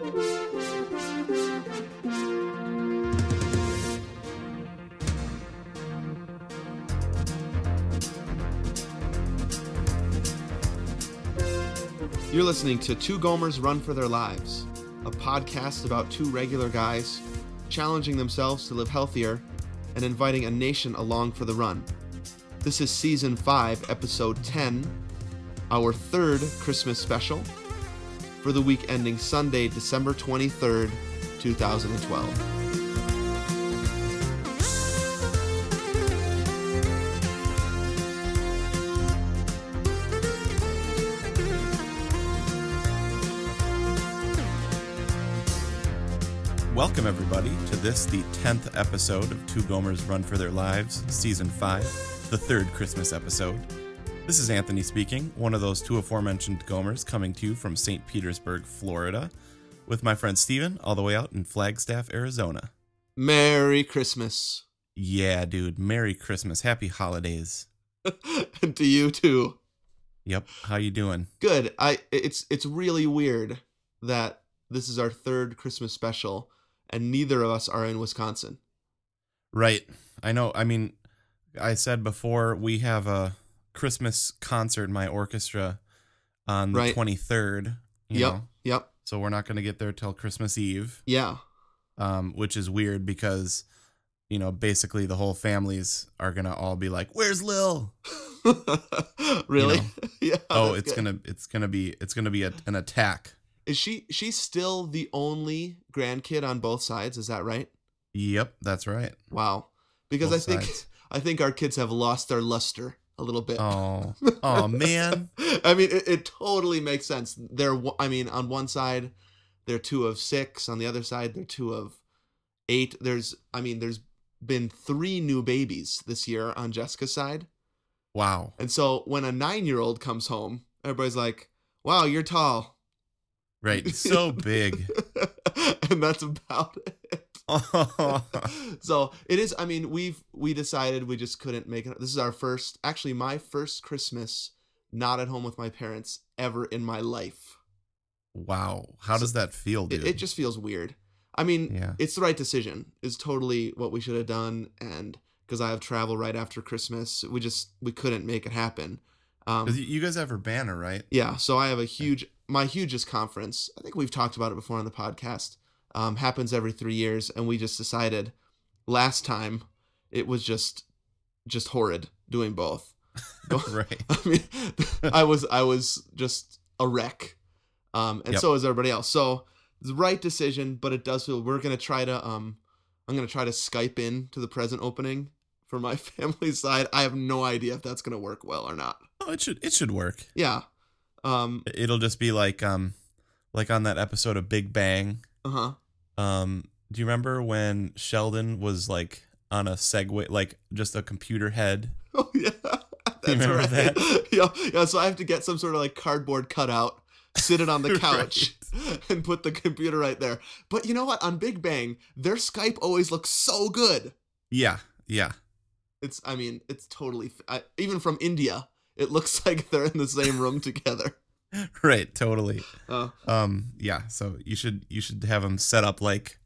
You're listening to Two Gomers Run for Their Lives, a podcast about two regular guys challenging themselves to live healthier and inviting a nation along for the run. This is season 5, episode 10, our third Christmas special for the week ending Sunday, December 23rd, 2012. Welcome, everybody, to this, the 10th episode of Two Gomers Run for Their Lives, Season 5, the third Christmas episode. This is Anthony speaking, one of those two aforementioned Gomers coming to you from St. Petersburg, Florida, with my friend Steven, all the way out in Flagstaff, Arizona. Merry Christmas. Yeah, dude. Merry Christmas. Happy holidays. and to you too. Yep. How you doing? Good. I it's it's really weird that this is our third Christmas special and neither of us are in Wisconsin. Right. I know. I mean, I said before we have a Christmas concert my orchestra on the Right. 23rd. You Yep. know, Yep. so we're not going to get there till Christmas Eve, Yeah. um, which is weird because, you know, basically the whole families are going to all be like, "Where's Lil?" really? know. yeah. oh, it's going to it's going to be it's going to be a, an attack. Is she she's still the only grandkid on both sides, is that right? Yep, that's right. Wow. Because Both I think sides. I think our kids have lost their luster a little bit. Oh, oh man. I mean, it, it totally makes sense. They're, I mean, on one side, they're two of six. On the other side, they're two of eight. There's, I mean, there's been three new babies this year on Jessica's side. Wow. And so when a nine year old comes home, everybody's like, wow, you're tall. Right. So big. and that's about it. So it is i mean we've we decided we just couldn't make it this is our first actually my first christmas not at home with my parents ever in my life wow. How So does that feel, it, dude? it just feels weird i mean Yeah. it's the right decision is totally what we should have done and because i have travel right after christmas we just we couldn't make it happen um you guys have Urbana, right? yeah so i have a huge my hugest conference i think we've talked about it before on the podcast um, happens every three years and we just decided last time it was just just horrid doing both right. i mean i was i was just a wreck um and Yep. so is everybody else so the right decision but it does feel we're gonna try to um i'm gonna try to skype in to the present opening for my family side i have no idea if that's gonna work well or not Oh, it should it should work. yeah um It'll just be like um like on that episode of Big Bang. Uh-huh Um do you remember when Sheldon was like on a Segway like just a computer head? Oh yeah, that's remember right. that? yeah, yeah. So I have to get some sort of like cardboard cutout, sit it on the couch, and put the computer right there. But you know what? On Big Bang, their Skype always looks so good. Yeah. Yeah. It's, I mean, it's totally I, even from India. It looks like they're in the same room together. Right, totally. Uh, Um yeah, so you should you should have him set up like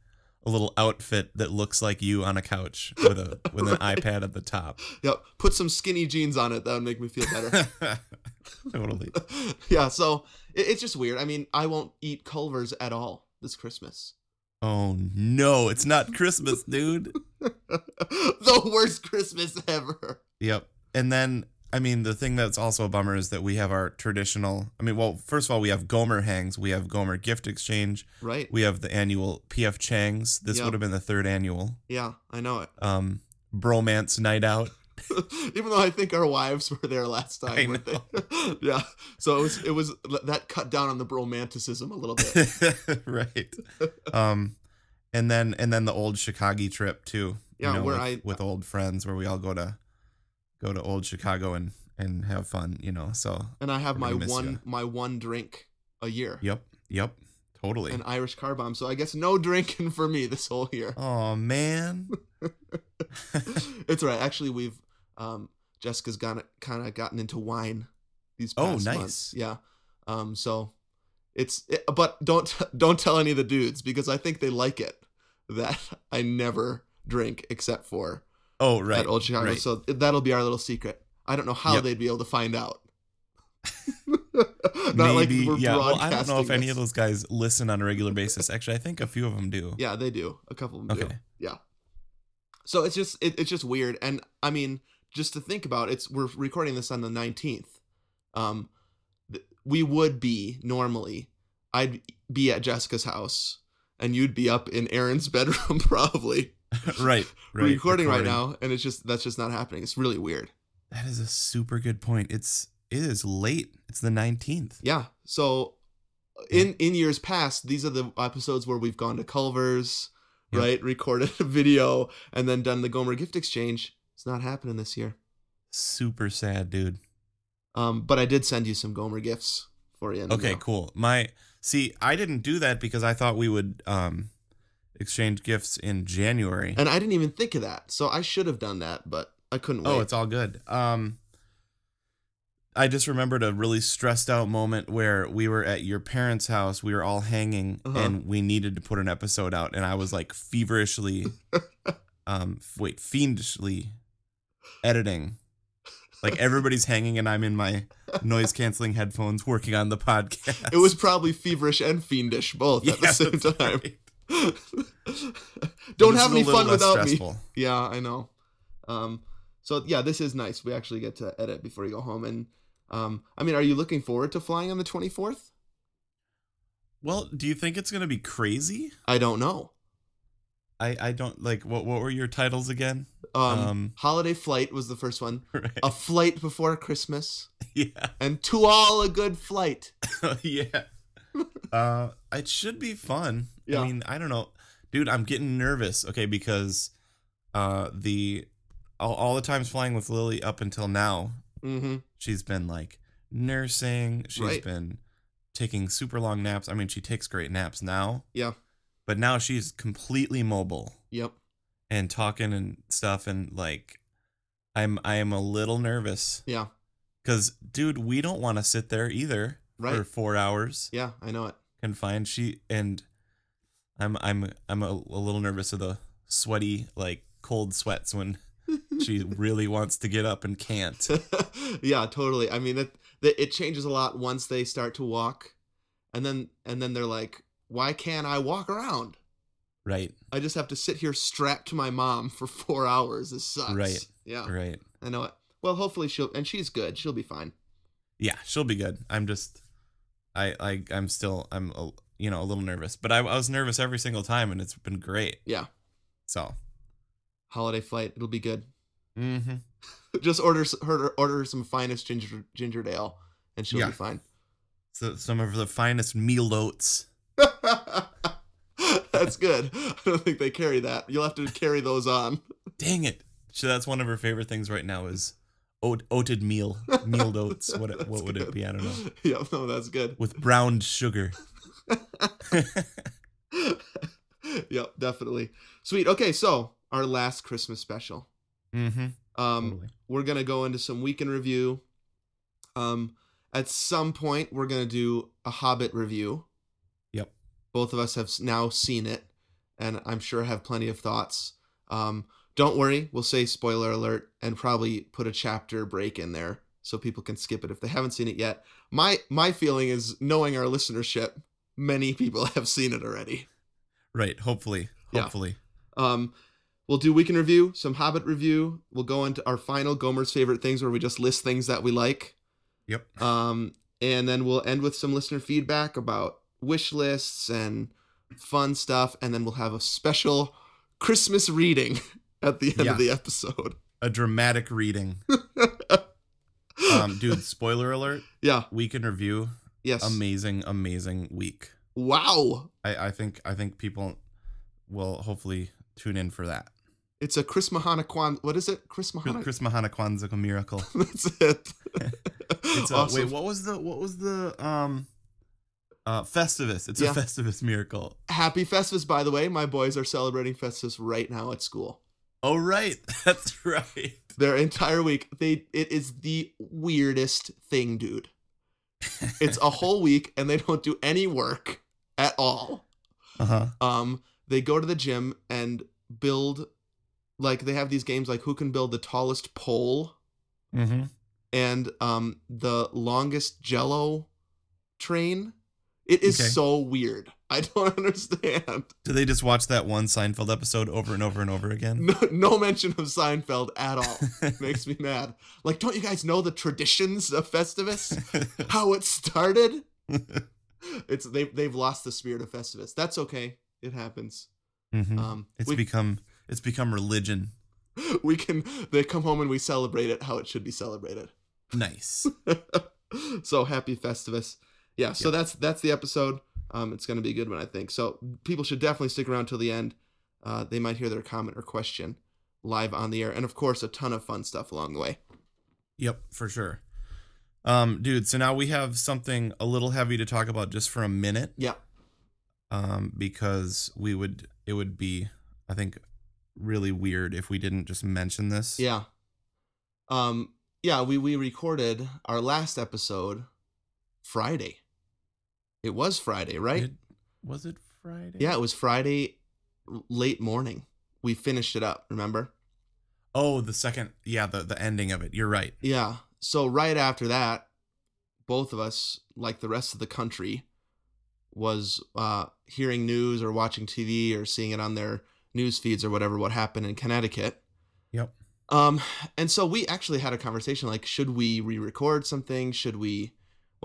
a little outfit that looks like you on a couch with a with an Right. iPad at the top. yep. Put some skinny jeans on it. That would make me feel better. totally. yeah. So it, it's just weird. I mean, I won't eat Culver's at all this Christmas. Oh no, it's not Christmas, dude. the worst Christmas ever. Yep. And then I mean the thing that's also a bummer is that we have our traditional I mean, well, first of all, we have Gomer hangs, we have Gomer gift exchange, Right. we have the annual PF Changs. This Yep. would have been the third annual. Yeah, I know it. Um bromance night out. Even though I think our wives were there last time. Yeah. So it was it was that cut down on the bromanticism a little bit. right. Um and then and then the old Chicago trip too. Yeah, where with, I- with old friends where we all go to go to old Chicago and and have fun, you know. So And I have my one ya. my one drink a year. yep, yep, totally. An Irish car bomb. So I guess no drinking for me this whole year. oh man. it's all right. Actually, we've um Jessica's got kind of gotten into wine these past Oh, past nice. months. Yeah. Um. So It's it, but don't don't tell any of the dudes because I think they like it that I never drink except for Oh, right. at Old Chicago. right. So that'll be our little secret. I don't know how Yep. they'd be able to find out. Not like Maybe, we're yeah. Well, I don't know if broadcasting any of those guys listen on a regular basis. Actually, I think a few of them do. Yeah, they do. A couple of them do. Okay. Yeah. So it's just it, it's just weird, and I mean, just to think about, it's we're recording this on the nineteenth. Um, th- we would be normally, I'd be at Jessica's house, and you'd be up in Aaron's bedroom probably right. Right. recording, right now, and it's just that's just not happening. It's really weird. That is a super good point. It's it is late. It's the nineteenth. Yeah. So in in years past, these are the episodes where we've gone to Culver's, Yep. right? Recorded a video and then done the Gomer gift exchange. It's not happening this year. Super sad, dude. Um, but I did send you some Gomer gifts for you. Okay, cool. My see, I didn't do that because I thought we would um exchange gifts in January. And I didn't even think of that, so I should have done that, but I couldn't wait. Oh, it's all good. Um I just remembered a really stressed out moment where we were at your parents' house. We were all hanging Uh-huh. and we needed to put an episode out and I was like feverishly um wait, fiendishly editing. Like everybody's hanging and I'm in my noise canceling headphones working on the podcast. it was probably feverish and fiendish both at the same time. right. Don't have any fun without me. Yeah, I know. Um, so yeah, this is nice. We actually get to edit before you go home. And um, I mean, are you looking forward to flying on the twenty fourth? Well, do you think it's gonna be crazy? I don't know. I I don't like what what were your titles again? Um, Um, holiday flight was the first one. Right. A flight before Christmas, yeah. and to all a good flight. yeah. Uh it should be fun. Yeah. I mean, I don't know. Dude, I'm getting nervous, okay, because uh the all, all the times flying with Lily up until now, Mm-hmm. she's been like nursing, she's Right. been taking super long naps. I mean, she takes great naps now, Yeah. but now she's completely mobile. Yep. and talking and stuff and like I'm I am a little nervous Yeah. cuz dude, we don't want to sit there either Right. for 4 hours Yeah. I know it. confined. She and I'm I'm I'm a, a little nervous of the sweaty like cold sweats when she really wants to get up and can't. yeah, totally. I mean, it, it it changes a lot once they start to walk, and then and then they're like, "Why can't I walk around? Right. I just have to sit here strapped to my mom for four hours. This sucks." Right. Yeah, Right. I know it. Well, hopefully she'll and she's good. She'll be fine. Yeah, she'll be good. I'm just I I I'm still I'm a, you know a little nervous, but I, I was nervous every single time and it's been great. Yeah. So, Holiday flight. It'll be good. Mm-hmm. just order her order some finest ginger ginger ale, and she'll Yeah. be fine. So some of the finest meal oats. That's good. I don't think they carry that. You'll have to carry those on. Dang it! So that's one of her favorite things right now is oat, oated meal, mealed oats. What what would it be? I don't know. Yeah, no, that's good. With browned sugar. yep, definitely. Sweet. Okay, so our last Christmas special. mm-hmm. Um, Totally. we're gonna go into some weekend review. Um, at some point, we're gonna do a Hobbit review. Yep. Both of us have now seen it, and I'm sure have plenty of thoughts. Um, don't worry, we'll say spoiler alert and probably put a chapter break in there so people can skip it if they haven't seen it yet. My my feeling is knowing our listenership, many people have seen it already. Right. Hopefully. Yeah. Hopefully. Um, we'll do weekend review, some Hobbit review. We'll go into our final Gomer's favorite things where we just list things that we like. Yep. Um, and then we'll end with some listener feedback about wish lists and fun stuff. And then we'll have a special Christmas reading at the end Yeah. of the episode. A dramatic reading. Um, dude. Spoiler alert. yeah. Week in review. Yes. Amazing. Amazing week. wow. I I think I think people will hopefully tune in for that. It's a Chris Mahana Kwan. What is it? Chris Mahana. Chris Mahana Kwanzaa miracle. That's it. It's a, Awesome. wait, what was the what was the um uh Festivus? It's Yeah. a Festivus miracle. Happy Festivus, by the way. My boys are celebrating Festivus right now at school. Oh right, that's right. their entire week they it is the weirdest thing dude it's a whole week and they don't do any work at all. Uh-huh. Um, they go to the gym and build like they have these games like who can build the tallest pole Mm-hmm. and um the longest jello train. It is Okay. so weird. I don't understand. Do they just watch that one Seinfeld episode over and over and over again? No, no mention of Seinfeld at all. Makes me mad. Like, don't you guys know the traditions of Festivus? How it started? It's they they've lost the spirit of Festivus. That's okay. It happens. Mhm. Um, It's we, become it's become religion. we can they come home and we celebrate it how it should be celebrated. Nice. so happy Festivus. Yeah, so that's that's the episode. Um, it's gonna be a good one, I think. So people should definitely stick around till the end. Uh, they might hear their comment or question live on the air, and of course, a ton of fun stuff along the way. Yep, for sure. Um, dude, so now we have something a little heavy to talk about just for a minute. Yeah. Um, because we would it would be, I think, really weird if we didn't just mention this. Yeah. Um. Yeah. We we recorded our last episode Friday. It was Friday, right? Did- was it Friday? yeah, it was Friday late morning. We finished it up. Remember? Oh, the second yeah, the the ending of it. You're right. Yeah. So right after that, both of us, like the rest of the country, was uh, hearing news or watching TV or seeing it on their news feeds or whatever what happened in Connecticut. Yep. Um, and so we actually had a conversation like, should we re-record something? Should we?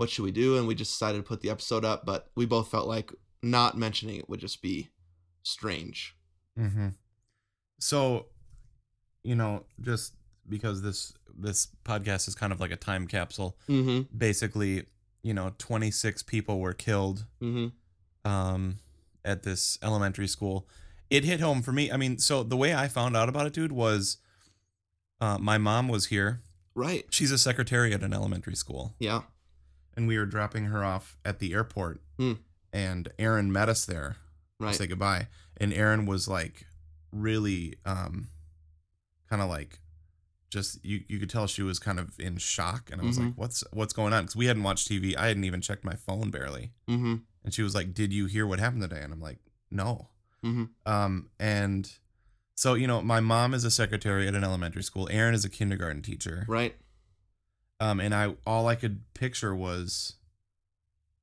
What should we do? And we just decided to put the episode up, but we both felt like not mentioning it would just be strange. Mm-hmm. So, you know, just because this this podcast is kind of like a time capsule. Mm-hmm. Basically, you know, 26 people were killed Mm-hmm. um, at this elementary school. It hit home for me. I mean, so the way I found out about it, dude, was uh, my mom was here. Right. She's a secretary at an elementary school, Yeah. And we were dropping her off at the airport. Hmm. And Aaron met us there to say goodbye. And Aaron was like really um kind of like just you you could tell she was kind of in shock and I was Mhm. like what's what's going on cuz we hadn't watched TV. I hadn't even checked my phone barely. Mm-hmm. And she was like, "Did you hear what happened today?" And I'm like, "No." Mm-hmm. Um and so you know, my mom is a secretary at an elementary school. Aaron is a kindergarten teacher. Right. Um and I all I could picture was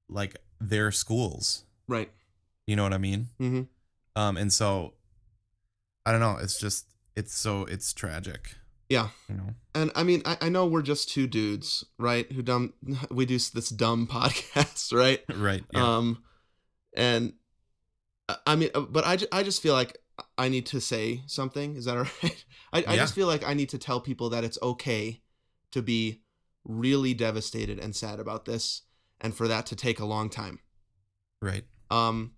like their schools. Right. You know what I mean? Mm-hmm. Um, and so I don't know. It's just it's so it's tragic. Yeah. You know. And I mean, I, I know we're just two dudes, right? Who dumb we do this dumb podcast, right? Right. Yeah. Um, and I- I mean, uh, but I, I just feel like I need to say something. Is that all right? I, I Yeah. just feel like I need to tell people that it's okay to be really devastated and sad about this, and for that to take a long time. right. Um,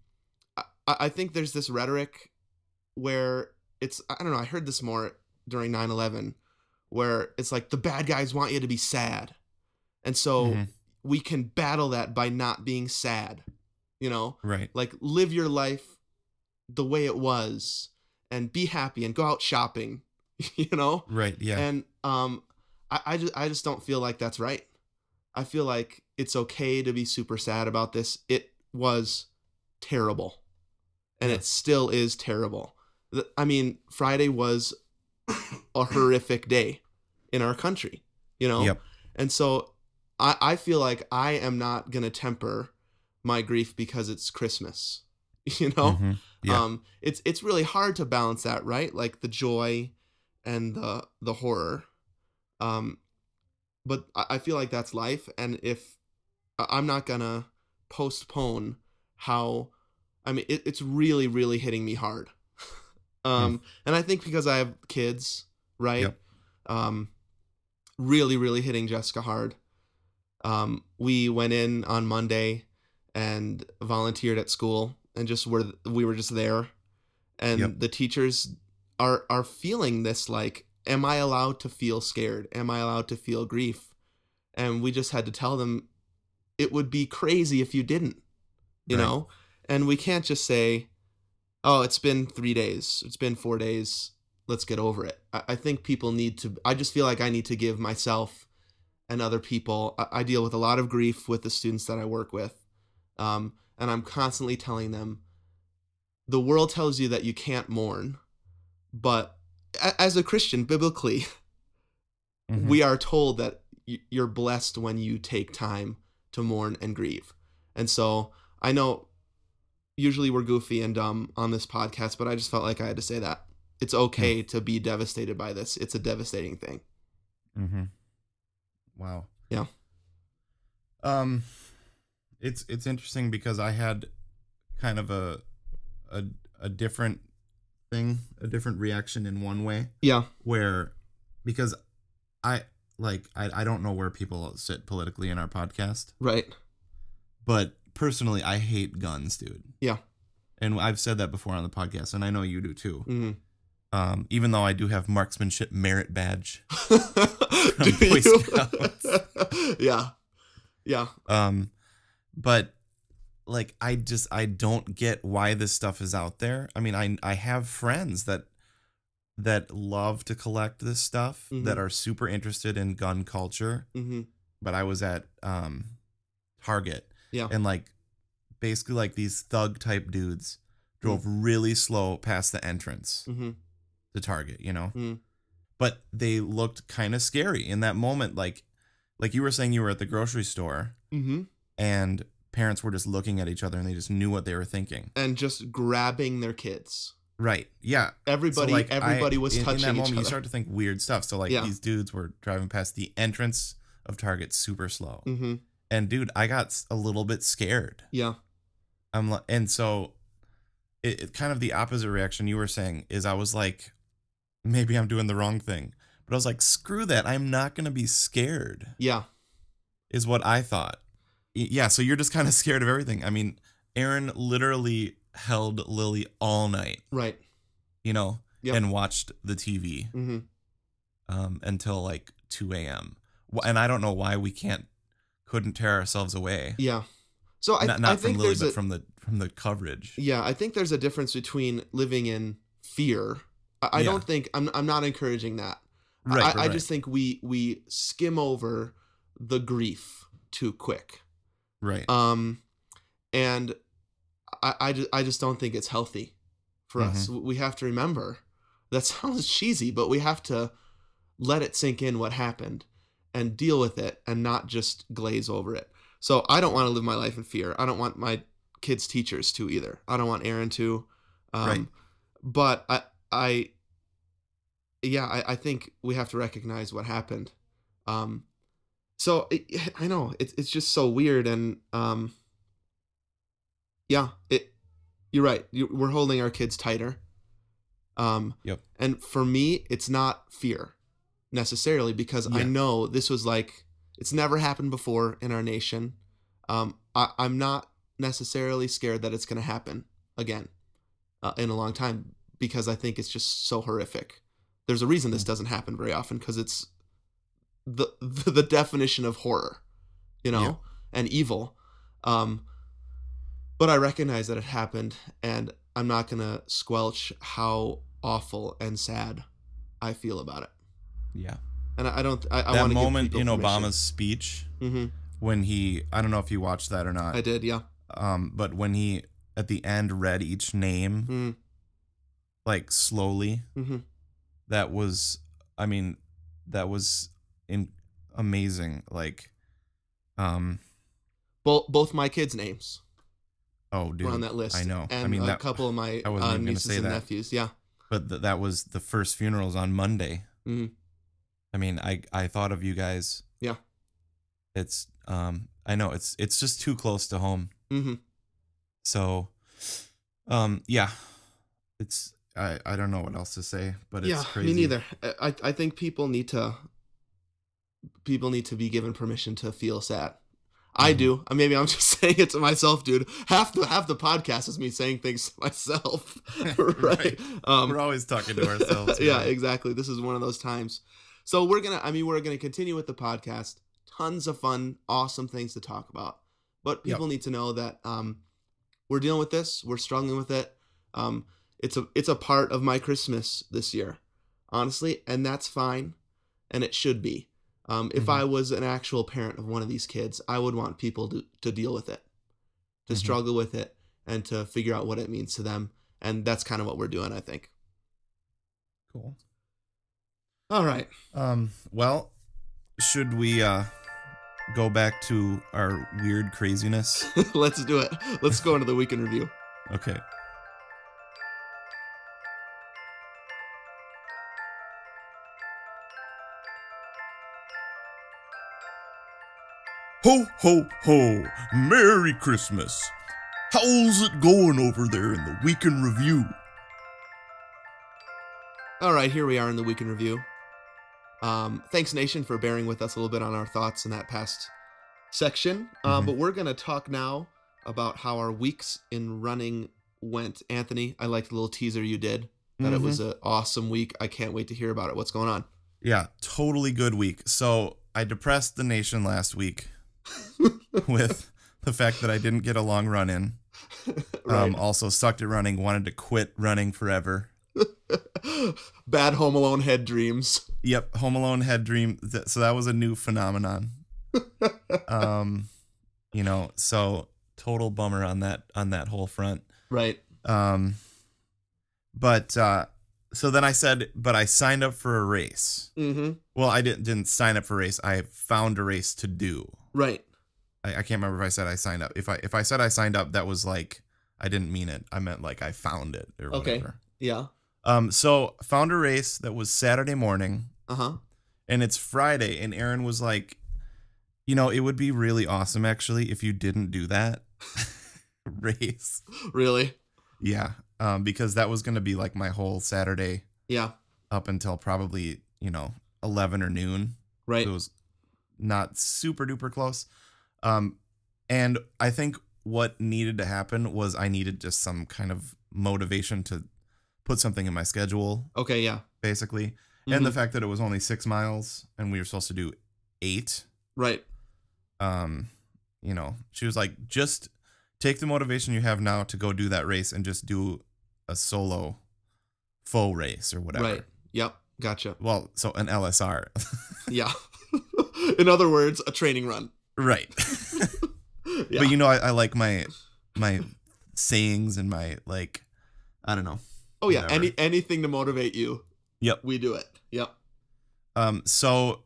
I, I think there's this rhetoric where it's I don't know. I heard this more during 9/11, where it's like the bad guys want you to be sad, and so Mhm. we can battle that by not being sad. You know, Right. like live your life the way it was and be happy and go out shopping. You know, Right. Yeah. and um, I, I just I just don't feel like that's right. I feel like it's okay to be super sad about this. It was terrible, and Yeah. it still is terrible. I mean, Friday was a horrific day in our country. You know, Yep. and so I I feel like I am not gonna temper my grief because it's Christmas. You know, Mhm. Yeah. um it's it's really hard to balance that right like the joy and the the horror um but i I feel like that's life and if i'm not gonna postpone how i mean it, it's really really hitting me hard. Um and i think because i have kids right? Yep. um really really hitting jessica hard. Um we went in on monday and volunteered at school and just were we were just there. And Yep. the teachers are are feeling this like am i allowed to feel scared? Am i allowed to feel grief? And we just had to tell them it would be crazy if you didn't you Right. know? And we can't just say oh it's been three days. It's been four days. Let's get over it. I, I think people need to i just feel like i need to give myself and other people. I, I deal with a lot of grief with the students that I work with, um, and I'm constantly telling them, the world tells you that you can't mourn, but as a Christian, biblically, Mhm. we are told that you're blessed when you take time to mourn and grieve. And so I know usually we're goofy and dumb on this podcast, but I just felt like I had to say that. It's okay to be devastated by this. It's a devastating thing. Mm-hmm. Wow. Yeah. Um, it's it's interesting because I had kind of a a a different thing, a different reaction in one way Yeah. where because I like I I don't know where people sit politically in our podcast, Right. but personally I hate guns, dude. Yeah. And I've said that before on the podcast, and I know you do too. hmm Um, even though I do have marksmanship merit badge. Do you? Yeah. Yeah. Um, but like I just I don't get why this stuff is out there. I mean, I I have friends that that love to collect this stuff Mhm. that are super interested in gun culture. hmm But I was at um Target Yeah. and like basically like these thug type dudes drove really slow past the entrance hmm to Target, you know? Mhm. But they looked kind of scary in that moment like like you were saying you were at the grocery store and parents were just looking at each other and they just knew what they were thinking. And just grabbing their kids. Right. Yeah. Everybody, so like everybody I- was in, touching in that each moment you other. start to think weird stuff. So like Yeah. these dudes were driving past the entrance of Target super slow. hmm And dude, I got a little bit scared. Yeah. I'm like and so it, it kind of the opposite reaction you were saying is I was like maybe I'm doing the wrong thing. But I was like screw that. I'm not going to be scared. Yeah. is what I thought. Yeah, so you're just kind of scared of everything. I mean, Aaron literally held Lily all night, Right. you know, Yep. and watched the TV hmm um, until like 2 a.m. And I don't know why we can't, couldn't tear ourselves away. Yeah. So I, not I not from think Lily, there's but a, from the from the coverage. yeah, I think there's a difference between living in fear. I, I Yeah. don't think I'm I'm not encouraging that. Right, I, right, I just think we we skim over the grief too quick. Right. Um, and I I just, I just don't think it's healthy for us. Mm-hmm. We have to remember that sounds cheesy, but we have to let it sink in what happened and deal with it and not just glaze over it. So I don't want to live my life in fear. I don't want my kids' teachers to either. I don't want Aaron to. Um, Right. But I I yeah I, I think we have to recognize what happened. Um, so it, I know it's it's just so weird and um. Yeah, it. You're right. You, we're holding our kids tighter. Um. Yep. And for me, it's not fear necessarily because I know this was like it's never happened before in our nation. Um, I, I'm not necessarily scared that it's going to happen again uh, in a long time because I think it's just so horrific. There's a reason this doesn't happen very often because it's the, the the definition of horror, you know, Yeah. and evil. Um, but I recognize that it happened, and I'm not gonna squelch how awful and sad I feel about it. yeah. And I, I don't. I, I that want to moment give in people Obama's speech hmm when he, I don't know if you watched that or not, I did. Yeah. um, but when he at the end read each name Mm, like slowly, hmm that was i mean that was in amazing like um Both both my kids' names oh dude were on that list. i know And i mean a that couple of my uh, nieces and that. nephews. Yeah. but th- that was the first funerals on monday Mhm. i mean i i thought of you guys Yeah. it's um i know it's it's just too close to home mm-hmm. so um yeah it's i i don't know what else to say but it's yeah. crazy Me neither. I I think people need to. People need to be given permission to feel sad. I Mhm. do. Maybe I'm just saying it to myself, dude. Half the half the podcast is me saying things to myself, right? Right. Um, we're always talking to ourselves yeah, exactly. This is one of those times. So we're gonna. I mean, we're gonna continue with the podcast. Tons of fun, awesome things to talk about. But Yep. people need to know that um, we're dealing with this. We're struggling with it. Um, it's a it's a part of my Christmas this year, honestly, and that's fine, and it should be. Um, if Mhm. I was an actual parent of one of these kids, I would want people to, to deal with it, to Mhm. struggle with it, and to figure out what it means to them. And that's kind of what we're doing, I think. Cool. All right. Um, well, should we uh go back to our weird craziness? Let's do it. Let's go into the weekend review. Okay. Ho, ho, ho! Merry Christmas! How's it going over there in the weekend review? All right, here we are in the weekend review. Um, thanks, Nation, for bearing with us a little bit on our thoughts in that past section. Um, Mhm. but we're going to talk now about how our weeks in running went. Anthony, I liked the little teaser you did. That it was an awesome week. I can't wait to hear about it. What's going on? Yeah, totally good week. So I depressed the nation last week with the fact that I didn't get a long run in. right. Um, also sucked at running, wanted to quit running forever. Bad Home Alone head dreams. Yep, Home Alone had dream. So that was a new phenomenon. Um, you know, so total bummer on that on that whole front. right. Um, but uh, so then I said, but I signed up for a race. Mm-hmm. Well, I didn't didn't sign up for a race. I found a race to do. Right. I, I can't remember if I said I signed up. If I if I said I signed up, that was like I didn't mean it. I meant like I found it or Okay. whatever. Yeah. Um, so found a race that was Saturday morning. Uh huh. and it's Friday, and Aaron was like, you know, it would be really awesome actually if you didn't do that race. Really? Yeah, um, because that was gonna be like my whole Saturday Yeah. up until probably you know eleven or noon. Right. So it was not super duper close. Um, and I think what needed to happen was I needed just some kind of motivation to put something in my schedule, Okay. Yeah. basically. And the Mhm. fact that it was only six miles and we were supposed to do eight. right. Um, you know, she was like, just take the motivation you have now to go do that race and just do a solo faux race or whatever. Right. Yep. Gotcha. Well, so an LSR. Yeah. In other words, a training run. right. Yeah. But you know, I, I like my my sayings and my like I don't know. oh yeah. whatever. Any anything to motivate you. Yep. We do it. Yep. Um so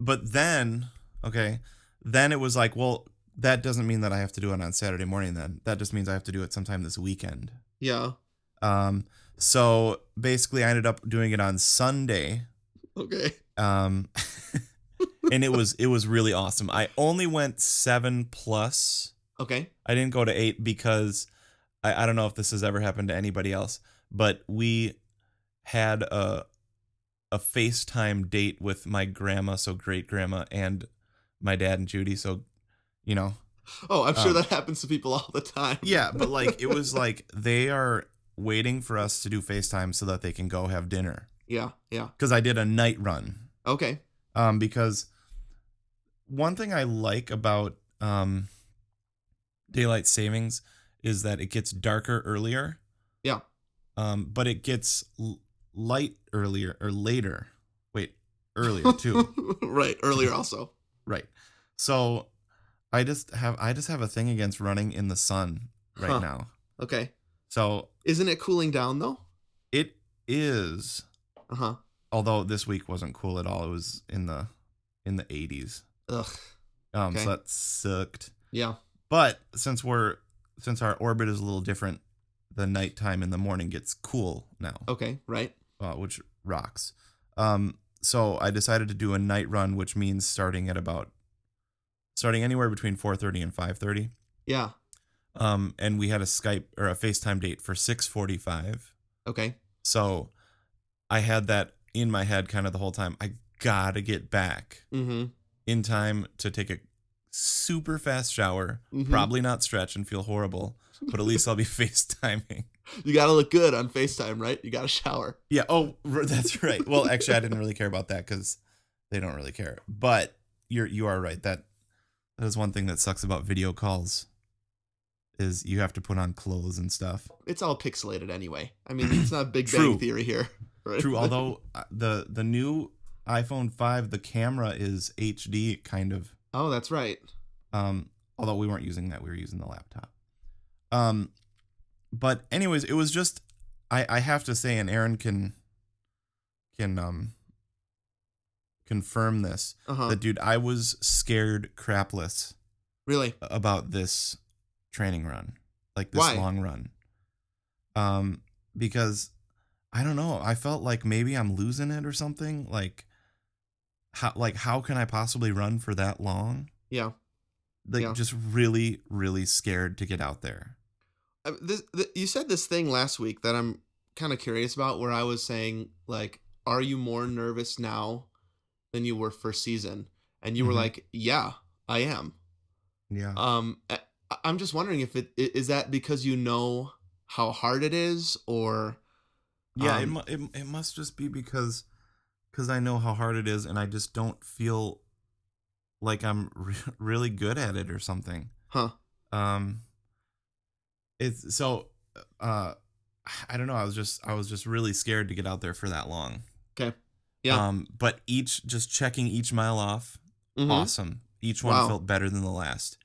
but then okay, then it was like, well, that doesn't mean that I have to do it on Saturday morning then. That just means I have to do it sometime this weekend. Yeah. Um so basically I ended up doing it on Sunday. Okay. Um and it was it was really awesome. I only went 7 plus. Okay. I didn't go to 8 because I, I don't know if this has ever happened to anybody else, but we had a a FaceTime date with my grandma, so great grandma, and my dad and Judy. So, you know, Oh, I'm sure Um, that happens to people all the time. yeah, but like it was like they are waiting for us to do FaceTime so that they can go have dinner. Yeah. Yeah. Because I did a night run. Okay. Um, because one thing I like about um daylight savings is that it gets darker earlier. Yeah. Um, but it gets l- light earlier or later. Wait, earlier too. right. Earlier also. right. So I just have I just have a thing against running in the sun right Huh. now. Okay. So Isn't it cooling down though? it is Uh huh. although this week wasn't cool at all. It was in the in the 80s. Ugh. Um Okay. so that sucked. Yeah. But since we're since our orbit is a little different, the nighttime and the morning gets cool now, Okay. Right. uh, which rocks. Um, so I decided to do a night run, which means starting at about starting anywhere between four thirty and five thirty. Yeah. Um, and we had a Skype or a FaceTime date for six forty five. Okay. So I had that in my head kind of the whole time. I gotta get back Mm-hmm. in time to take a super fast shower, Mhm. probably not stretch and feel horrible, but at least I'll be FaceTiming. You gotta look good on FaceTime, right? You gotta shower. Yeah. Oh, that's right. Well, actually, I didn't really care about that because they don't really care. But you're you are right. That that is one thing that sucks about video calls is you have to put on clothes and stuff. It's all pixelated anyway. I mean, it's not Big True. Bang Theory here. Right? True. Although uh, the the new iPhone 5, the camera is HD kind of. Oh, that's right. Um, although we weren't using that, we were using the laptop. Um, but anyways, it was just I I have to say, and Aaron can can um confirm this Uh huh. that dude, I was scared crapless Really? about this training run, like this Why? long run. Um, because I don't know, I felt like maybe I'm losing it or something. Like, how like how can I possibly run for that long? Yeah. Like, Yeah. just really, really scared to get out there. Uh, This, th- you said this thing last week that I'm kind of curious about, where I was saying like, "Are you more nervous now than you were first season?" And you were Mhm. like, "Yeah, I am." Yeah. Um, I- I'm just wondering if it is that because you know how hard it is, or Yeah, it, Um, it it must just be because because I know how hard it is, and I just don't feel like I'm re- really good at it or something. huh? Um, it's so uh, I don't know. I was just I was just really scared to get out there for that long. Okay. Yeah. Um, but each just checking each mile off, Mhm. awesome. Each one Wow. felt better than the last,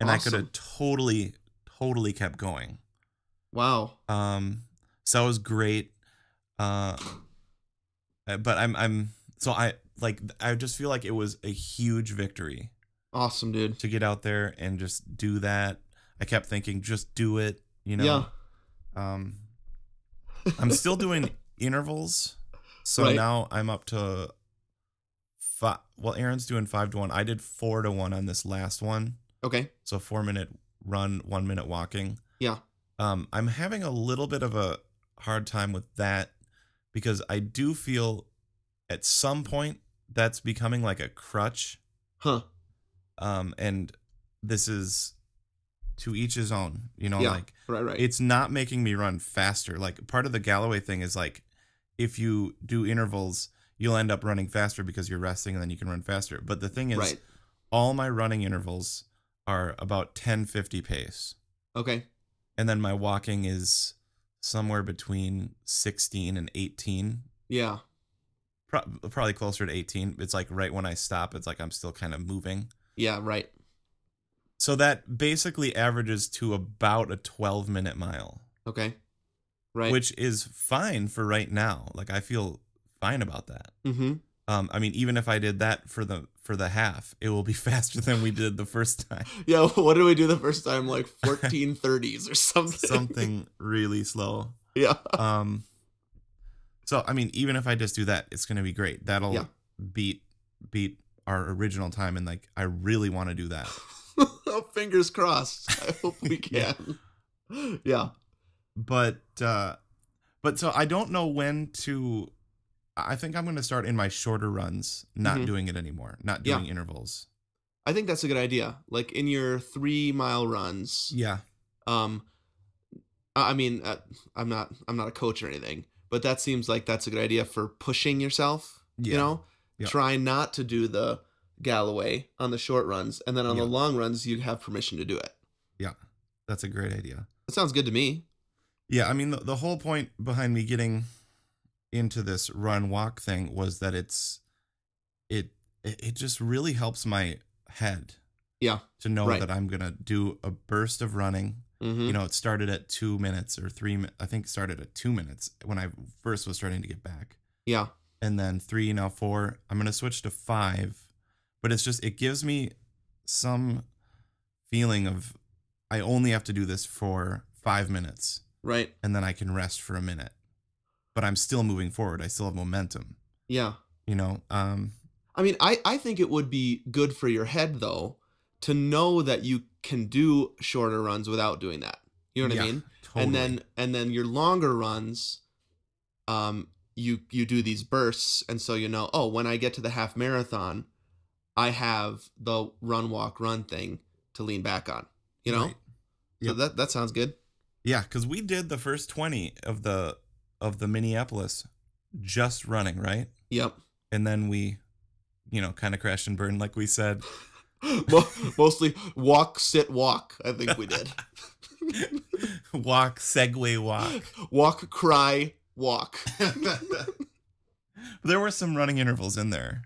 and I could have totally totally kept going. Wow. Um, so it was great. Uh, but I'm I'm so I like I just feel like it was a huge victory Awesome, dude. to get out there and just do that. I kept thinking, just do it, you know. Yeah. Um, I'm still doing intervals, so Right. now I'm up to five. Well, Aaron's doing five to one. I did four to one on this last one. Okay. So four minute run, one minute walking. Yeah. Um, I'm having a little bit of a hard time with that because I do feel at some point that's becoming like a crutch. Huh. Um, and this is to each his own, you know, Yeah. like Right. Right. it's not making me run faster. Like part of the Galloway thing is like if you do intervals, you'll end up running faster because you're resting and then you can run faster. But the thing is, right. all my running intervals are about 1050 pace. Okay. And then my walking is somewhere between 16 and 18. Yeah. Pro- probably closer to 18. It's like right when I stop, it's like I'm still kind of moving. Yeah. Right. So that basically averages to about a 12 minute mile, Okay. Right. which is fine for right now. Like I feel fine about that. Mm-hmm. Um, I mean, even if I did that for the for the half, it will be faster than we did the first time. Yeah. What did we do the first time? Like 1430s or something. Something really slow. Yeah. Um, so I mean, even if I just do that, it's gonna be great. That'll Yeah. beat beat our original time, and like I really want to do that. Fingers crossed. I hope we Yeah. can. Yeah. But uh, but so I don't know when to. I think I'm gonna start in my shorter runs, not Mhm. doing it anymore, not Yeah. doing intervals. I think that's a good idea. Like in your three mile runs. Yeah, Um, I mean, uh, I'm not I'm not a coach or anything, but that seems like that's a good idea for pushing yourself. yeah, You know, Yeah. try not to do the Galloway on the short runs, and then on Yeah. the long runs you have permission to do it. Yeah, that's a great idea. That sounds good to me. Yeah, I mean the, the whole point behind me getting into this run walk thing was that it's it it just really helps my head Yeah. to know Right. that I'm gonna do a burst of running. Mm-hmm. You know, it started at two minutes or three. I think started at two minutes when I first was starting to get back, yeah. and then three now four. I'm gonna switch to five, but it's just it gives me some feeling of I only have to do this for five minutes Right. and then I can rest for a minute. But I'm still moving forward. I still have momentum. Yeah. You know, um, I mean, I, I think it would be good for your head though to know that you can do shorter runs without doing that. You know what I Yeah, mean? totally. And then and then your longer runs, um, you you do these bursts, and so you know, oh, when I get to the half marathon, I have the run walk run thing to lean back on. You know, Right. so that that sounds good. Yeah, because we did the first twenty of the of the Minneapolis just running right, Yep. and then we, you know, kind of crashed and burned like we said. Mostly walk, sit, walk. I think we did. walk, Segway walk. walk, cry, walk. there were some running intervals in there.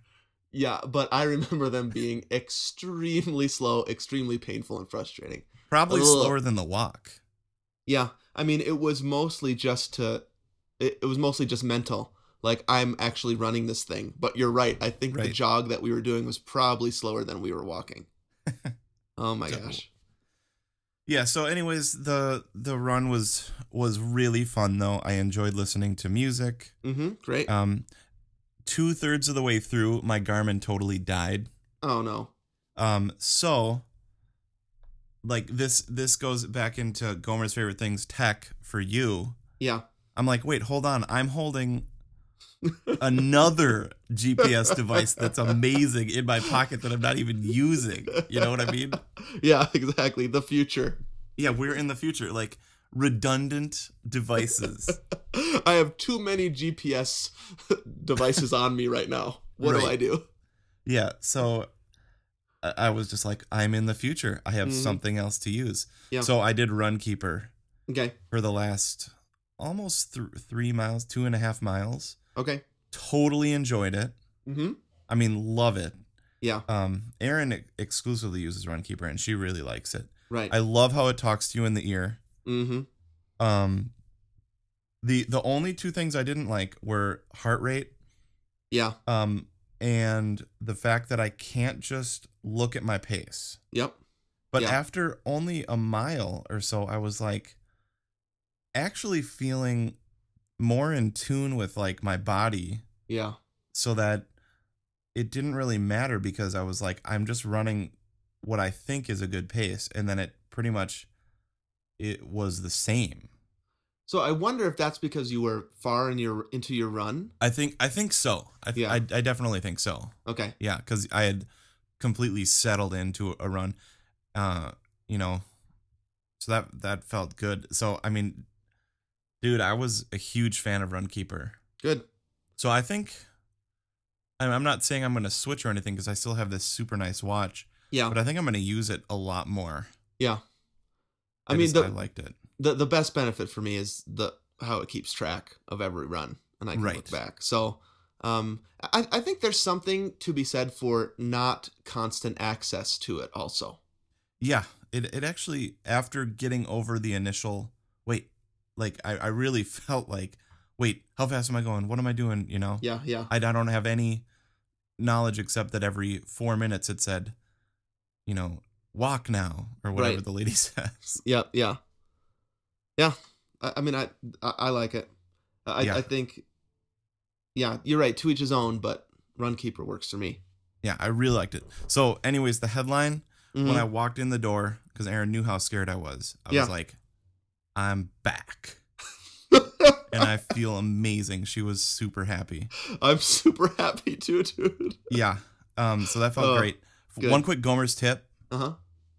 Yeah, but I remember them being extremely slow, extremely painful, and frustrating. Probably slower than the walk. Yeah, I mean, it was mostly just to, it, it was mostly just mental. Like I'm actually running this thing. But you're right. I think the jog that we were doing was probably slower than we were walking. oh my So- gosh. Yeah, so anyways, the the run was was really fun though. I enjoyed listening to music. Mm-hmm. Great. Um two thirds of the way through, my Garmin totally died. oh no. Um, so like this this goes back into Gomer's favorite things tech for you. Yeah. I'm like, wait, hold on. I'm holding another GPS device that's amazing in my pocket that I'm not even using. You know what I mean? yeah, exactly. The future. Yeah, we're in the future. Like redundant devices. I have too many GPS devices on me right now. What do I do? Yeah, so I was just like, I'm in the future. I have Mhm. something else to use. Yeah. So I did Runkeeper Okay. for the last almost th- three miles, two and a half miles. Okay. Totally enjoyed it. Mm-hmm. I mean, love it. Yeah. Um, Erin ex- exclusively uses Runkeeper, and she really likes it. Right. I love how it talks to you in the ear. mm-hmm. Um, the the only two things I didn't like were heart rate, Yeah. um, and the fact that I can't just look at my pace. Yep. But Yeah. after only a mile or so, I was like actually feeling more in tune with like my body Yeah. so that it didn't really matter because I was like, I'm just running what I think is a good pace. And then it pretty much it was the same. So I wonder if that's because you were far in your into your run. I think I think so. I th- Yeah. I, I definitely think so. Okay. Yeah, because I had completely settled into a run. Uh, you know, so that that felt good. So I mean, dude, I was a huge fan of Runkeeper. Good. So I think I'm not saying I'm going to switch or anything because I still have this super nice watch, Yeah. but I think I'm going to use it a lot more. yeah. I, I, mean, just- the, I liked it. The the best benefit for me is the how it keeps track of every run, and I can Right. look back. So, um, I I think there's something to be said for not constant access to it. Also. Yeah, it it actually after getting over the initial wait, like I I really felt like wait, how fast am I going? What am I doing? You know, Yeah. Yeah. I, I don't have any knowledge except that every four minutes it said, you know, walk now or whatever Right. the lady says. Yeah, yeah, yeah. I, I mean, I, I I like it. I Yeah. I think, yeah, you're right. To each his own, but Runkeeper works for me. Yeah, I really liked it. So, anyways, the headline when Mhm. I walked in the door because Aaron knew how scared I was. I Yeah. was like, I'm back. And I feel amazing. She was super happy. I'm super happy too, dude. Yeah. Um. So that felt Oh, great. good. One quick Gomer's tip Uh huh.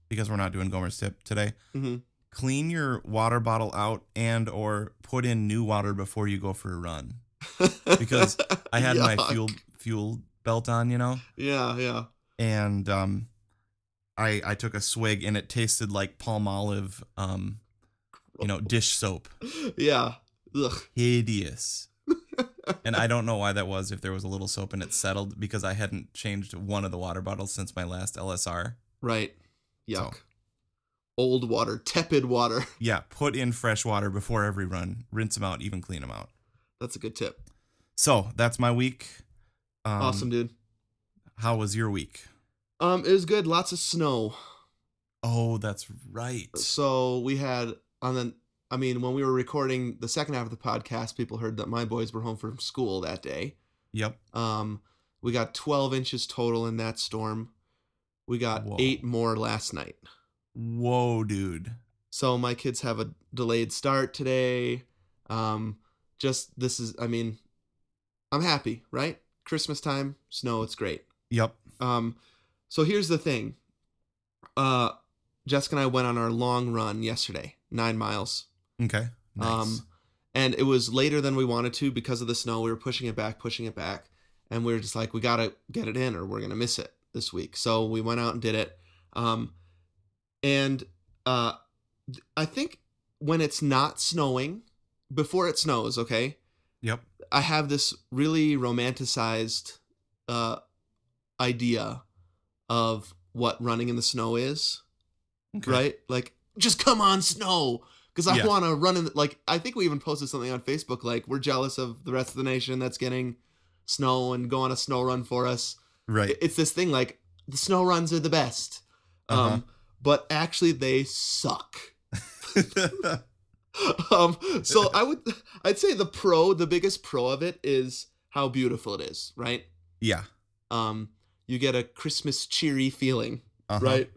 because we're not doing Gomer's tip today. hmm Clean your water bottle out and or put in new water before you go for a run. Because I had my fuel fuel belt on, you know, Yeah, yeah. and um, I I took a swig and it tasted like Palmolive, um, you know, dish soap. Yeah. Ugh. Hideous. and I don't know why that was. If there was a little soap and it settled because I hadn't changed one of the water bottles since my last LSR. Right. Yuck. So- Old water, tepid water. Yeah, put in fresh water before every run. Rinse them out, even clean them out. That's a good tip. So that's my week. Um, awesome, dude. How was your week? Um, it was good. Lots of snow. Oh, that's right. So we had on the. I mean, when we were recording the second half of the podcast, people heard that my boys were home from school that day. Yep. Um, we got 12 inches total in that storm. We got Whoa. eight more last night. Whoa, dude. So my kids have a delayed start today. Um, just this is. I mean, I'm happy, right? Christmas time, snow. It's great. Yep. Um, so here's the thing. Uh, Jessica and I went on our long run yesterday, nine miles. Okay. Nice. Um, and it was later than we wanted to because of the snow. We were pushing it back, pushing it back, and we were just like, we gotta get it in, or we're gonna miss it this week. So we went out and did it. Um, and uh, I think when it's not snowing, before it snows, okay, Yep. I have this really romanticized uh, idea of what running in the snow is, Okay. right? Like, just come on, snow, because I Yeah. want to run in. The, like, I think we even posted something on Facebook. Like, we're jealous of the rest of the nation that's getting snow and go on a snow run for us. Right. It's this thing like the snow runs are the best, Uh-huh. um, but actually they suck. um so i would i'd say the pro the biggest pro of it is how beautiful it is right yeah. um you get a christmas cheery feeling Uh-huh. right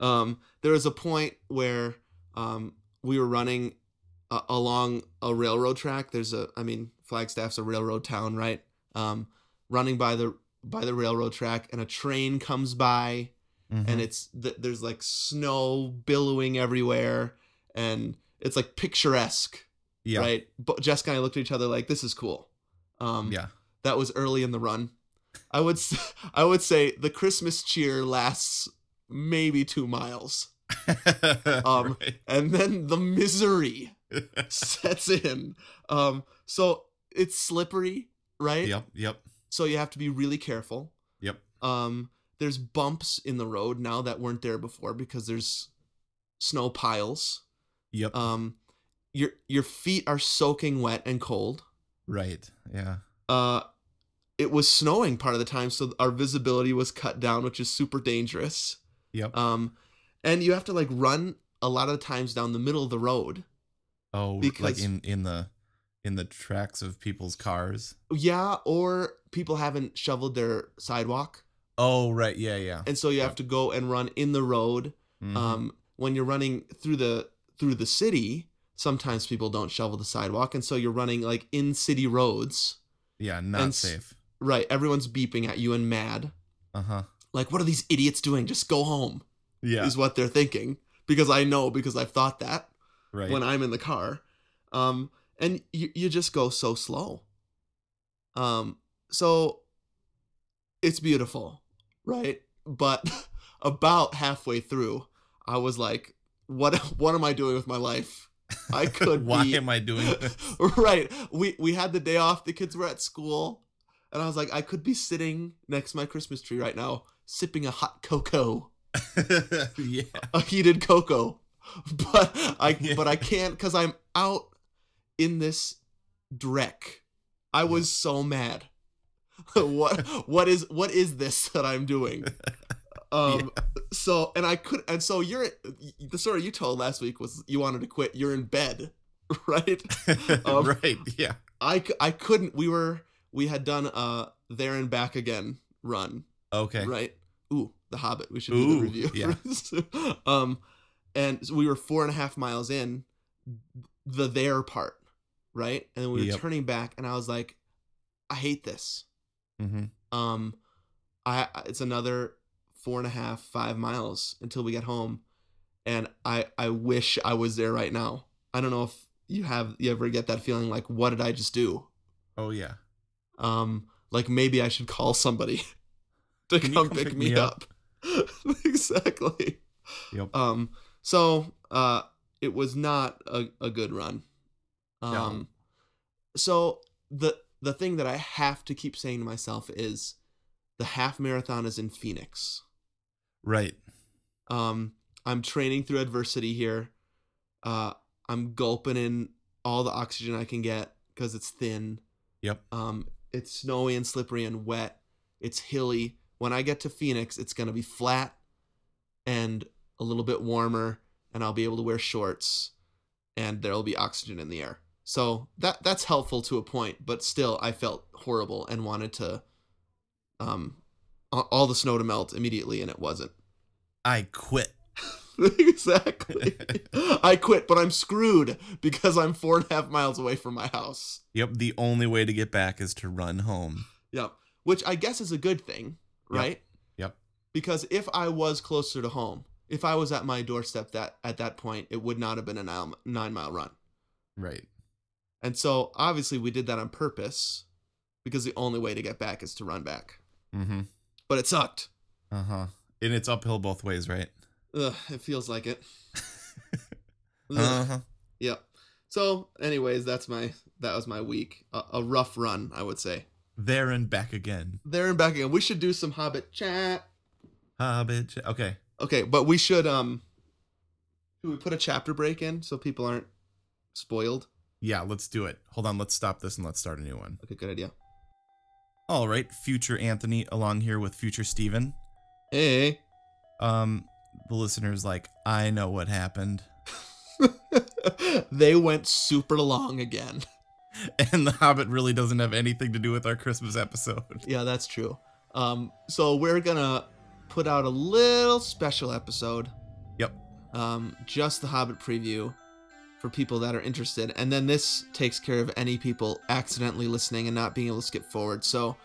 um there was a point where um we were running uh, along a railroad track there's a i mean flagstaff's a railroad town right um running by the by the railroad track and a train comes by Mhm. and it's th- there's like snow billowing everywhere and it's like picturesque yeah. right but jessica and i looked at each other like this is cool um Yeah. that was early in the run i would s- i would say the christmas cheer lasts maybe two miles Um, Right. and then the misery sets in um so it's slippery right yep. Yep. so you have to be really careful Yep. um there's bumps in the road now that weren't there before because there's snow piles Yep. um your your feet are soaking wet and cold right. Yeah. uh it was snowing part of the time so our visibility was cut down which is super dangerous Yep. um and you have to like run a lot of times down the middle of the road oh, like because- in in the in the tracks of people's cars. yeah or people haven't shoveled their sidewalk Oh, right. Yeah. Yeah. and so you have to go and run in the road Mhm. um, when you're running through the through the city sometimes people don't shovel the sidewalk and so you're running like in city roads yeah. Not and safe. right everyone's beeping at you and mad Uh huh. like what are these idiots doing just go home Yeah. is what they're thinking because i know because i've thought that right. when i'm in the car um, and you, you just go so slow um, so it's beautiful right? But about halfway through i was like what what am i doing with my life? I could Why be am I doing this? right. We we had the day off the kids were at school and i was like i could be sitting next to my christmas tree right now sipping a hot cocoa. Yeah. a heated cocoa. But i Yeah. but i can't because i'm out in this dreck. I was so mad what what is what is this that i'm doing um so and i could and so you're the story you told last week was you wanted to quit you're in bed right Um, right. Yeah. I I couldn't we were we had done a there and back again run Okay. right ooh the hobbit we should do the review yeah. um and so we were four and a half miles in the there part right and we were Yep. turning back and i was like i hate this Mm-hmm. um i it's another four and a half five miles until we get home and i i wish i was there right now. I don't know if you have you ever get that feeling like what did i just do? Oh yeah. um like maybe i should call somebody to you come, pick, me up, exactly. Yep. um so uh it was not a, a good run. Um so the the thing that i have to keep saying to myself is the half marathon is in phoenix. Right. um i'm training through adversity here. Uh i'm gulping in all the oxygen i can get because it's thin. Yep. um it's snowy and slippery and wet. It's hilly. When i get to phoenix it's going to be flat and a little bit warmer and i'll be able to wear shorts and there'll be oxygen in the air so that that's helpful to a point but still i felt horrible and wanted to um all the snow to melt immediately and it wasn't I quit. exactly i quit but i'm screwed because i'm four and a half miles away from my house Yep. The only way to get back is to run home. Yep. Which I guess is a good thing, Yep. right? Yep. Because if I was closer to home, if I was at my doorstep that at that point, it would not have been a nine, nine mile run. Right. And so obviously we did that on purpose because the only way to get back is to run back. Mm-hmm. But it sucked. Uh huh. And it's uphill both ways, right? Ugh, it feels like it. Uh huh. Yep. So, anyways, that's my that was my week. A, a rough run, I would say. There and back again. There and back again. We should do some Hobbit chat. Hobbit. ch- Okay. Okay, but we should um should we put a chapter break in so people aren't spoiled? Yeah, let's do it. Hold on. Let's stop this and let's start a new one. Okay, good idea. All right. Future Anthony along here with future Steven. Hey. Um, the listener's like, I know what happened. they went super long again. And The Hobbit really doesn't have anything to do with our Christmas episode. Yeah, that's true. Um, so we're gonna put out a little special episode. Yep. Um, just the Hobbit preview for people that are interested, and then this takes care of any people accidentally listening and not being able to skip forward. So,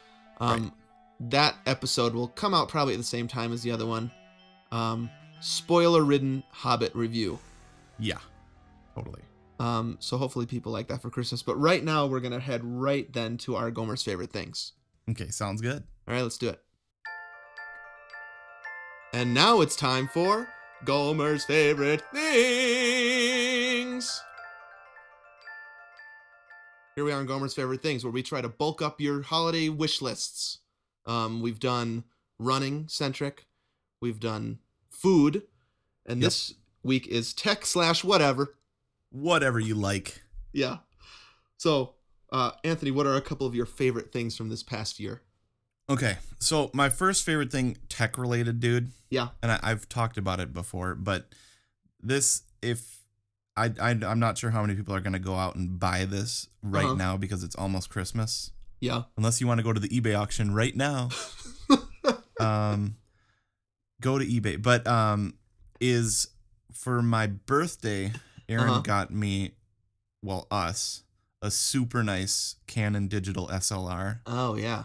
um, that episode will come out probably at the same time as the other one. Um, spoiler-ridden Hobbit review. Yeah, totally. Um, so hopefully people like that for Christmas. But right now we're gonna head right then to our Gomer's favorite things. Okay, sounds good. All right, let's do it. And now it's time for Gomer's favorite things. Here we are on Gomer's favorite things, where we try to bulk up your holiday wish lists. Um, we've done running centric, we've done food, and Yep. this week is tech slash whatever. Whatever you like. Yeah. So, uh, Anthony, what are a couple of your favorite things from this past year? Okay, so my first favorite thing, tech related, dude, Yeah. and I, I've talked about it before, but this, if I, I I'm not sure how many people are gonna go out and buy this right Uh-huh. now because it's almost Christmas. Yeah. Unless you want to go to the eBay auction right now, um, go to eBay. But um, is for my birthday, Aaron Uh-huh. got me, well, us, a super nice Canon digital SLR oh yeah.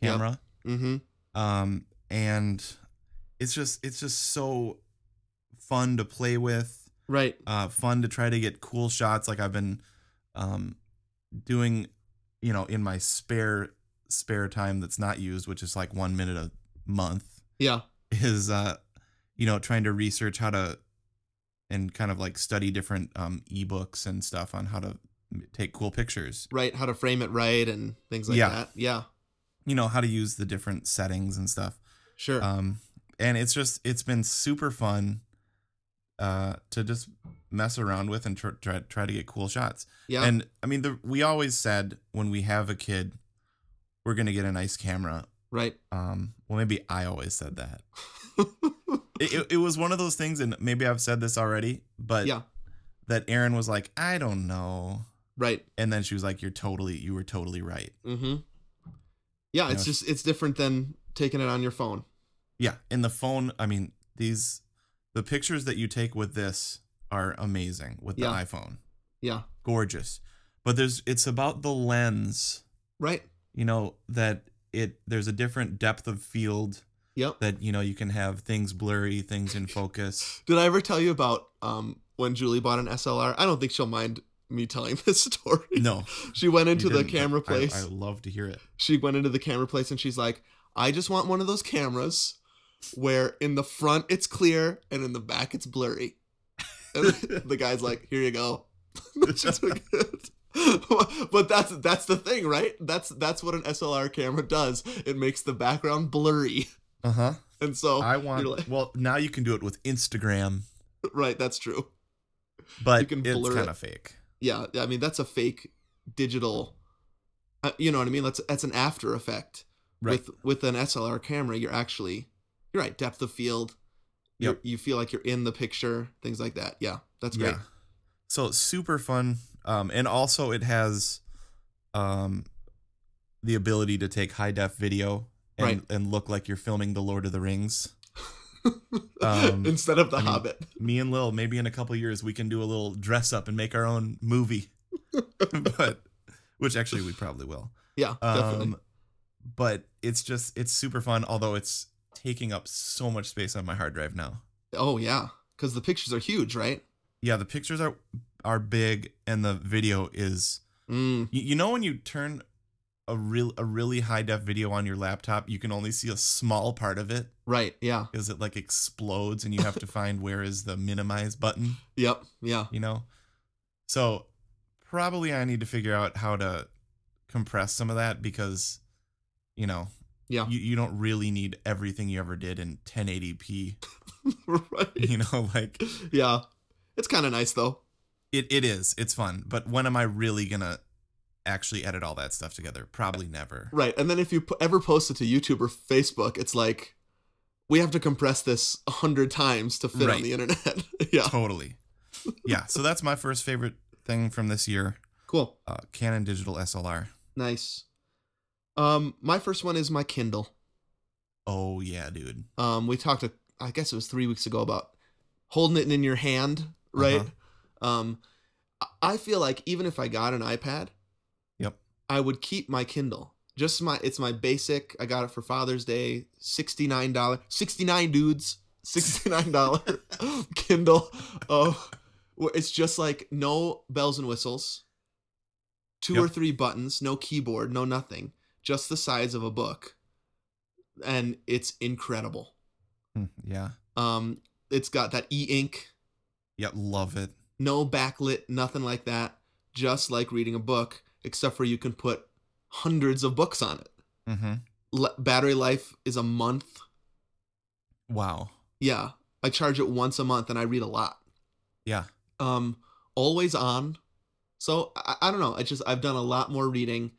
Yep. camera. Mm-hmm. um and it's just it's just so fun to play with Right. uh fun to try to get cool shots like i've been um doing you know in my spare spare time that's not used which is like one minute a month Yeah. is uh you know trying to research how to and kind of like study different um ebooks and stuff on how to take cool pictures Right. How to frame it right and things like Yeah. that. Yeah. you know how to use the different settings and stuff Sure. um and it's just it's been super fun uh to just mess around with and try try, try to get cool shots yeah. and i mean the we always said when we have a kid we're gonna get a nice camera right. um well maybe i always said that it, it, it was one of those things and maybe i've said this already but yeah. that aaron was like i don't know Right. and then she was like you're totally you were totally right Mm-hmm. Yeah. You It's know, just it's different than taking it on your phone. Yeah, and the phone, I mean, these the pictures that you take with this are amazing with the Yeah. iPhone. Yeah. Gorgeous. But there's it's about the lens, Right. you know, that it there's a different depth of field Yep. that you know you can have things blurry, things in focus. Did I ever tell you about um when Julie bought an SLR? I don't think she'll mind me telling this story. No. She went into the camera I- place. I, love to hear it. she went into the camera place and she's like, I just want one of those cameras where in the front it's clear and in the back it's blurry. And the guy's like, here you go. it. but that's that's the thing, right? That's that's what an SLR camera does. It makes the background blurry. Uh-huh. And so I want like- well, now you can do it with Instagram, right, that's true. but You can blur it's kind it. of fake. Yeah, I mean that's a fake digital uh, you know what I mean? That's that's an after effect. Right. With with an SLR camera, you're actually you're right, depth of field. Yep. You feel like you're in the picture, things like that. Yeah, that's great. Yeah. So super fun. Um, and also it has um the ability to take high def video and, Right. and look like you're filming the Lord of the Rings. Um, Instead of the I mean, Hobbit. Me and Lil, maybe in a couple years we can do a little dress up and make our own movie. but which actually we probably will. Yeah, definitely. Um but it's just it's super fun, although it's taking up so much space on my hard drive now. oh yeah, because the pictures are huge, right? Yeah, the pictures are are big and the video is Mm, You, you know when you turn a real a really high def video on your laptop, you can only see a small part of it right. Yeah. because it like explodes and you have to find where is the minimize button, Yep. Yeah. you know? So probably I need to figure out how to compress some of that because, you know, Yeah. you, you don't really need everything you ever did in 1080p. right. You know, like Yeah. It's kind of nice though. it, it is. It's fun. But when am I really gonna actually edit all that stuff together? Probably never. Right. And then if you p- ever post it to YouTube or Facebook, it's like we have to compress this a hundred times to fit Right. on the internet. yeah. Totally. Yeah. So that's my first favorite thing from this year. Cool. Uh, Canon digital SLR. Nice. Um, my first one is my Kindle. Oh yeah, dude. Um, we talked, a, I guess it was three weeks ago about holding it in your hand, right? Uh-huh. Um, I- feel like even if I got an iPad, Yep. I would keep my Kindle. Just my, it's my basic. I got it for Father's Day, sixty nine dollar, sixty nine dudes, sixty nine dollar Kindle. Oh, it's just like no bells and whistles, two or three buttons, no keyboard, no nothing, just the size of a book, and it's incredible. Hmm, Yeah. Um, it's got that e ink Yeah. Love it. no backlit, nothing like that. Just like reading a book, except for you can put hundreds of books on it. Mm-hmm. Le- battery life is a month. Wow. Yeah, I charge it once a month and I read a lot. Yeah. Um, always on. So I, I don't know. I just I've done a lot more reading.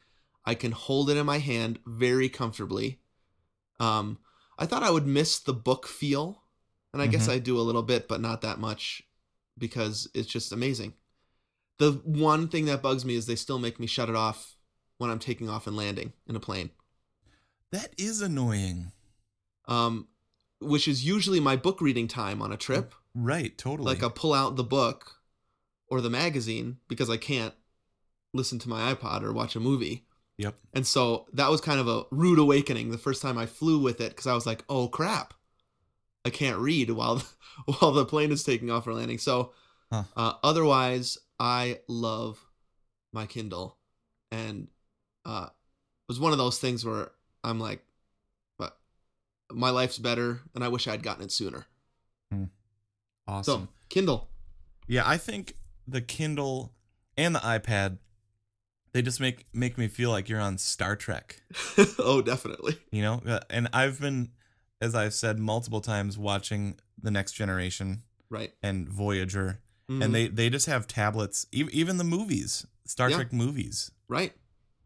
I can hold it in my hand very comfortably. Um, I thought I would miss the book feel, and I guess Mhm. I do a little bit, but not that much, because it's just amazing. The one thing that bugs me is they still make me shut it off when I'm taking off and landing in a plane. That is annoying. Um, which is usually my book reading time on a trip. Right. Totally. like I pull out the book or the magazine because I can't listen to my iPod or watch a movie. Yep. And so that was kind of a rude awakening the first time I flew with it because I was like, "Oh crap, I can't read while while the plane is taking off or landing." So, Huh. uh, otherwise, I love my Kindle, and uh, it was one of those things where I'm like, "But my life's better, and I wish I'd gotten it sooner." Awesome. So, Kindle, Yeah, I think the Kindle and the iPad they just make make me feel like you're on Star Trek, oh, definitely. you know? And I've been as I've said multiple times watching The Next Generation Right. and Voyager Mhm. and they they just have tablets even the movies, Star Yeah. Trek movies. right.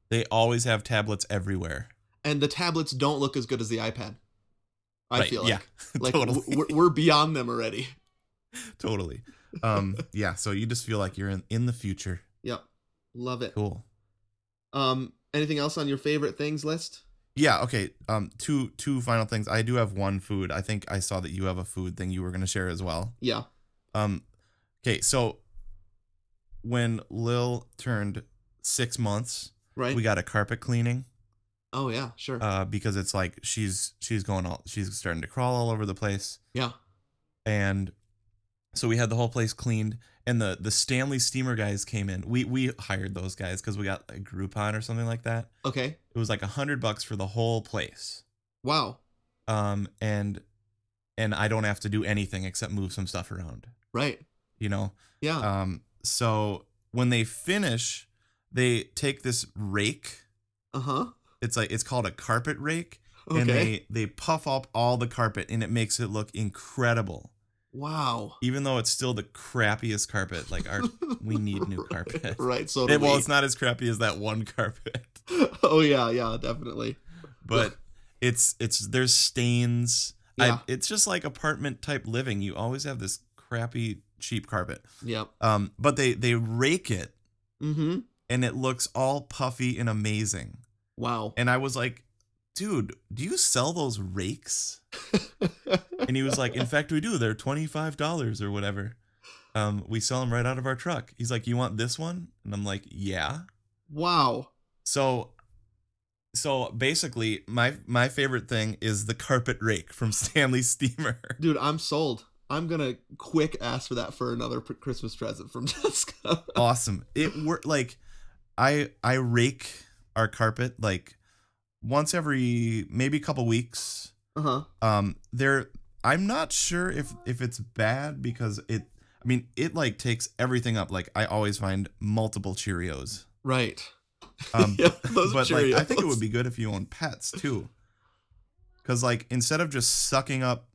They always have tablets everywhere. And the tablets don't look as good as the iPad. I Right, feel like yeah. like totally. we're, we're beyond them already. totally. Um yeah, so you just feel like you're in in the future. Yep. Love it. Cool. Um anything else on your favorite things list? Yeah, okay. Um two two final things. I do have one food. I think I saw that you have a food thing you were going to share as well. Yeah. Um okay, so when Lil turned 6 months, Right? we got a carpet cleaning oh yeah, sure. uh because it's like she's she's going all she's starting to crawl all over the place yeah. and so we had the whole place cleaned and the the Stanley steamer guys came in. We we hired those guys cuz we got a Groupon or something like that. Okay. It was like a 100 bucks for the whole place. Wow. um and and i don't have to do anything except move some stuff around Right. you know Yeah. um so when they finish they take this rake Uh-huh. it's like it's called a carpet rake Okay. and they they puff up all the carpet and it makes it look incredible wow. even though it's still the crappiest carpet like our we need new carpet right. So it, well we. it's not as crappy as that one carpet oh yeah, yeah, definitely. but it's it's there's stains Yeah. I, it's just like apartment type living you always have this crappy cheap carpet Yep. um but they they rake it Mm-hmm. and it looks all puffy and amazing Wow. and i was like dude do you sell those rakes and he was like in fact we do they're $25 or whatever um we sell them right out of our truck he's like you want this one and i'm like yeah wow. So so basically my my favorite thing is the carpet rake from Stanley Steamer. Dude, I'm sold. I'm gonna quick ask for that for another Christmas present from Jessica. awesome. It worked like I I rake our carpet like once every maybe a couple weeks. Uh huh. Um there I'm not sure if if it's bad because it I mean, it like takes everything up. Like I always find multiple Cheerios. Right. Um, Yeah, those but like, I think it would be good if you own pets too. Because like instead of just sucking up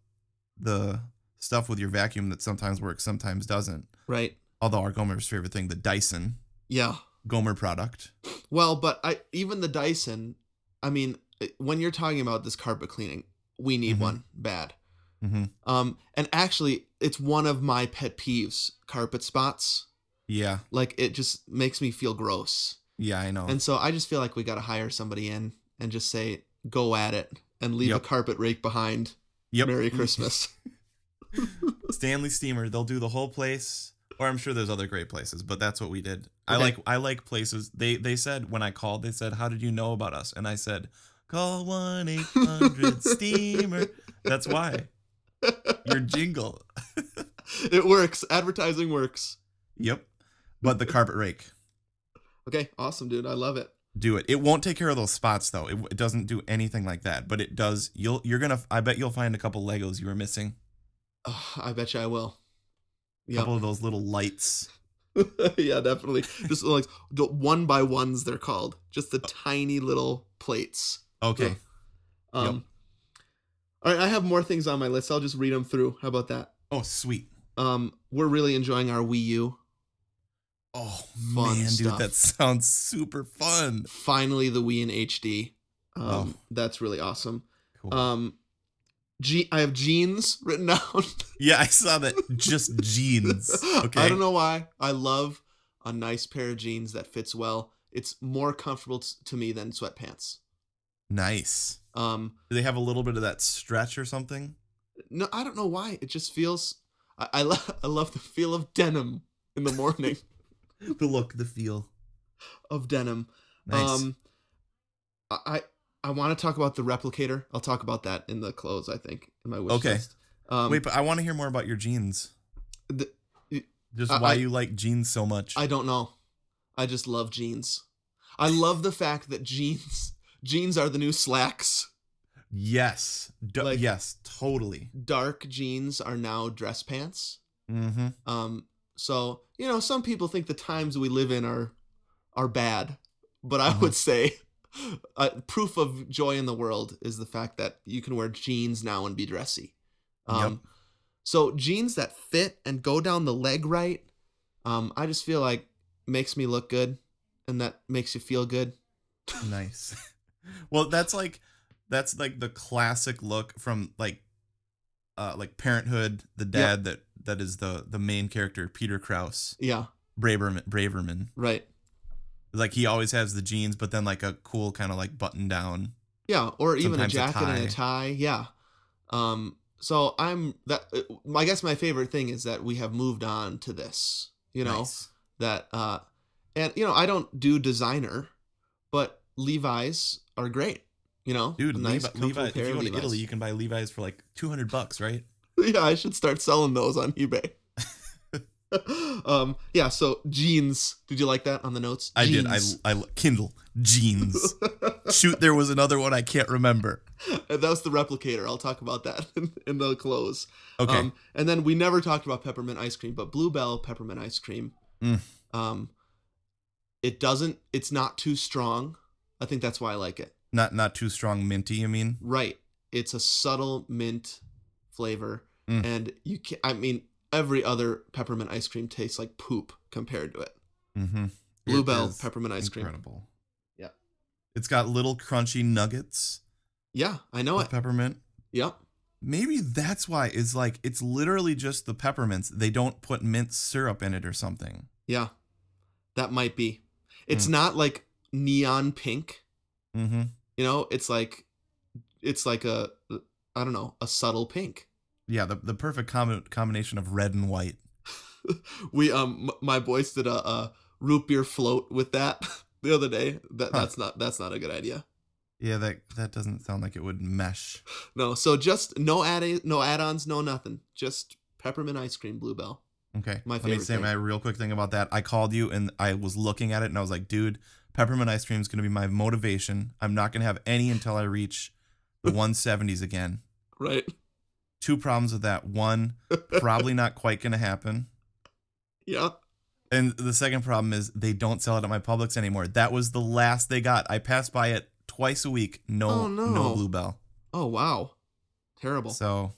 the stuff with your vacuum that sometimes works, sometimes doesn't. Right. Although our Gomer's favorite thing, the Dyson Yeah. Gomer product. Well, but I even the Dyson, I mean, when you're talking about this carpet cleaning, we need Mhm. one bad. hmm Um, and actually, it's one of my pet peeves: carpet spots. Yeah, Like it just makes me feel gross, yeah, I know. and so I just feel like we got to hire somebody in and just say, "Go at it," and leave Yep. a carpet rake behind. yep. Merry Christmas. Stanley Steamer. They'll do the whole place, or I'm sure there's other great places, but that's what we did. I like I like places. They they said when I called, they said, "How did you know about us?" And I said, "Call one eight hundred Steamer." That's why your jingle. it works. Advertising works. Yep. But the carpet rake, Okay, awesome, dude. I love it. do it. It won't take care of those spots though. It, it doesn't do anything like that, but it does. You'll you're gonna. I bet you'll find a couple Legos you were missing. Oh, I bet you I will. Yeah. couple of those little lights. yeah, definitely. Just like the one by ones, they're called. Just the tiny little plates. Okay. Um, All right, I have more things on my list. I'll just read them through. How about that? Oh, sweet. Um, we're really enjoying our Wii U. Oh Fun man, stuff. dude, that sounds super fun. Finally, the Wii in HD. Um, Oh. That's really awesome. Cool. Um, G- I have jeans written down. yeah, I saw that. Just jeans. Okay. I don't know why. I love a nice pair of jeans that fits well. It's more comfortable t- to me than sweatpants. Nice. Um, Do they have a little bit of that stretch or something? no, I don't know why. It just feels. I I, lo- I love the feel of denim in the morning The look, the feel. of denim. Nice. Um, I I, want to talk about the replicator. I'll talk about that in the close. I think in my wish Okay. list. Um, Wait, but I want to hear more about your jeans. the, Just I- why I- you like jeans so much. I don't know. I just love jeans. I love the fact that jeans jeans are the new slacks. yes. D- Like- yes, totally. Dark jeans are now dress pants. Mm-hmm. Um, so you know, some people think the times we live in are are bad, but I Mhm. would say uh, proof of joy in the world is the fact that you can wear jeans now and be dressy. Um, So jeans that fit and go down the leg right, um, I just feel like makes me look good, and that makes you feel good. Nice. well, that's like that's like the classic look from like uh like Parenthood, the dad that that is the the main character, Peter Krause, Yeah, Braverman, Braverman. right. Like he always has the jeans, but then like a cool kind of like button down. Yeah, or even a Sometimes a jacket and a tie. Yeah. Um. So I'm that. uh, I guess my favorite thing is that we have moved on to this. You know Nice. that. uh And you know I don't do designer, but Levi's are great. You know, Dude, nice, Levi, Levi if you go to Levi's. Italy, you can buy Levi's for like 200 bucks, right? yeah, I should start selling those on eBay. um. Yeah. So jeans. Did you like that on the notes? I did. I, Jeans. I Kindle jeans. Shoot, there was another one I can't remember. that was the replicator. I'll talk about that in, in the close. Okay. Um, and then we never talked about peppermint ice cream, but Blue Bell peppermint ice cream. Mm. Um, it doesn't. It's not too strong. I think that's why I like it. not not too strong minty, you mean? Right. It's a subtle mint flavor, Mm. and you can. I mean, every other peppermint ice cream tastes like poop compared to it. Mm-hmm. Blue Bell peppermint ice cream. Incredible. Yeah. It's got little crunchy nuggets Yeah, I know it. peppermint. Yep. Maybe that's why it's like it's literally just the peppermints. They don't put mint syrup in it or something. Yeah, that might be. It's Hmm. not like neon pink. Mm-hmm. You know, it's like, it's like a, I don't know, a subtle pink. Yeah, the, the perfect com- combination of red and white. we um, m- my boys did a, a root beer float with that the other day. That Huh. that's not that's not a good idea. Yeah, that that doesn't sound like it would mesh. No, so just no add no add-ons, no nothing. Just peppermint ice cream, Blue Bell. Okay. My Let me favorite say thing. my real quick thing about that. I called you and I was looking at it and I was like, dude, peppermint ice cream is going to be my motivation. I'm not going to have any until I reach the 170s again. Right. Two problems with that. One, probably not quite going to happen. Yeah. And the second problem is they don't sell it at my Publix anymore. That was the last they got. I pass by it twice a week. No, Oh, no. no Blue Bell. Oh wow. Terrible. So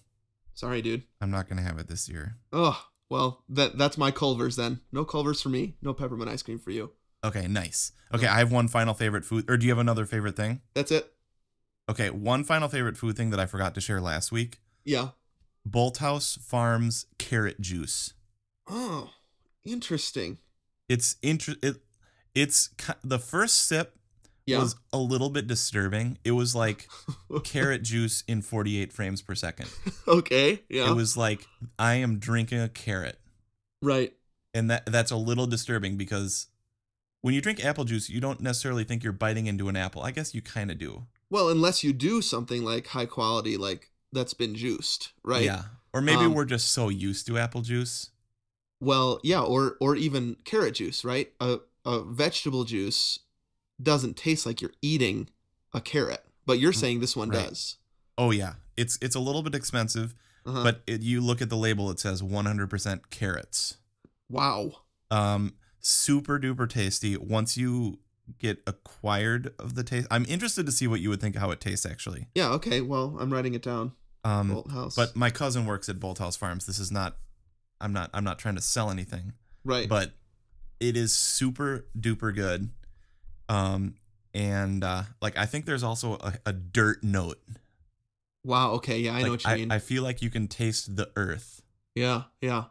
Sorry, dude. I'm not gonna have it this year. Oh well, that that's my Culvers then. No Culvers for me. No peppermint ice cream for you. Okay, nice. Okay, I have one final favorite food. Or do you have another favorite thing? That's it. Okay, one final favorite food thing that I forgot to share last week. Yeah. Bolthouse Farms carrot juice. Oh, interesting. It's inter- it, it's the first sip Yeah. was a little bit disturbing. It was like carrot juice in 48 frames per second. okay. Yeah. It was like I am drinking a carrot. right. And that that's a little disturbing because when you drink apple juice, you don't necessarily think you're biting into an apple. I guess you kind of do. Well, unless you do something like high quality, like that's been juiced, right? Yeah. Or maybe Um, we're just so used to apple juice. Well, yeah, or or even carrot juice, right? A a vegetable juice doesn't taste like you're eating a carrot, but you're saying this one Mm, Right. does. Oh yeah. It's it's a little bit expensive, Uh-huh. but it, you look at the label it says 100% carrots. wow. Um super duper tasty once you get acquired of the taste. I'm interested to see what you would think how it tastes actually. Yeah. Okay. Well, I'm writing it down. Um Bolthouse. but my cousin works at Bolthouse Farms. This is not I'm not I'm not trying to sell anything. right. but it is super duper good um and uh like i think there's also a, a dirt note wow. Okay. Yeah, I know what you mean. I feel like you can taste the earth yeah. Yeah.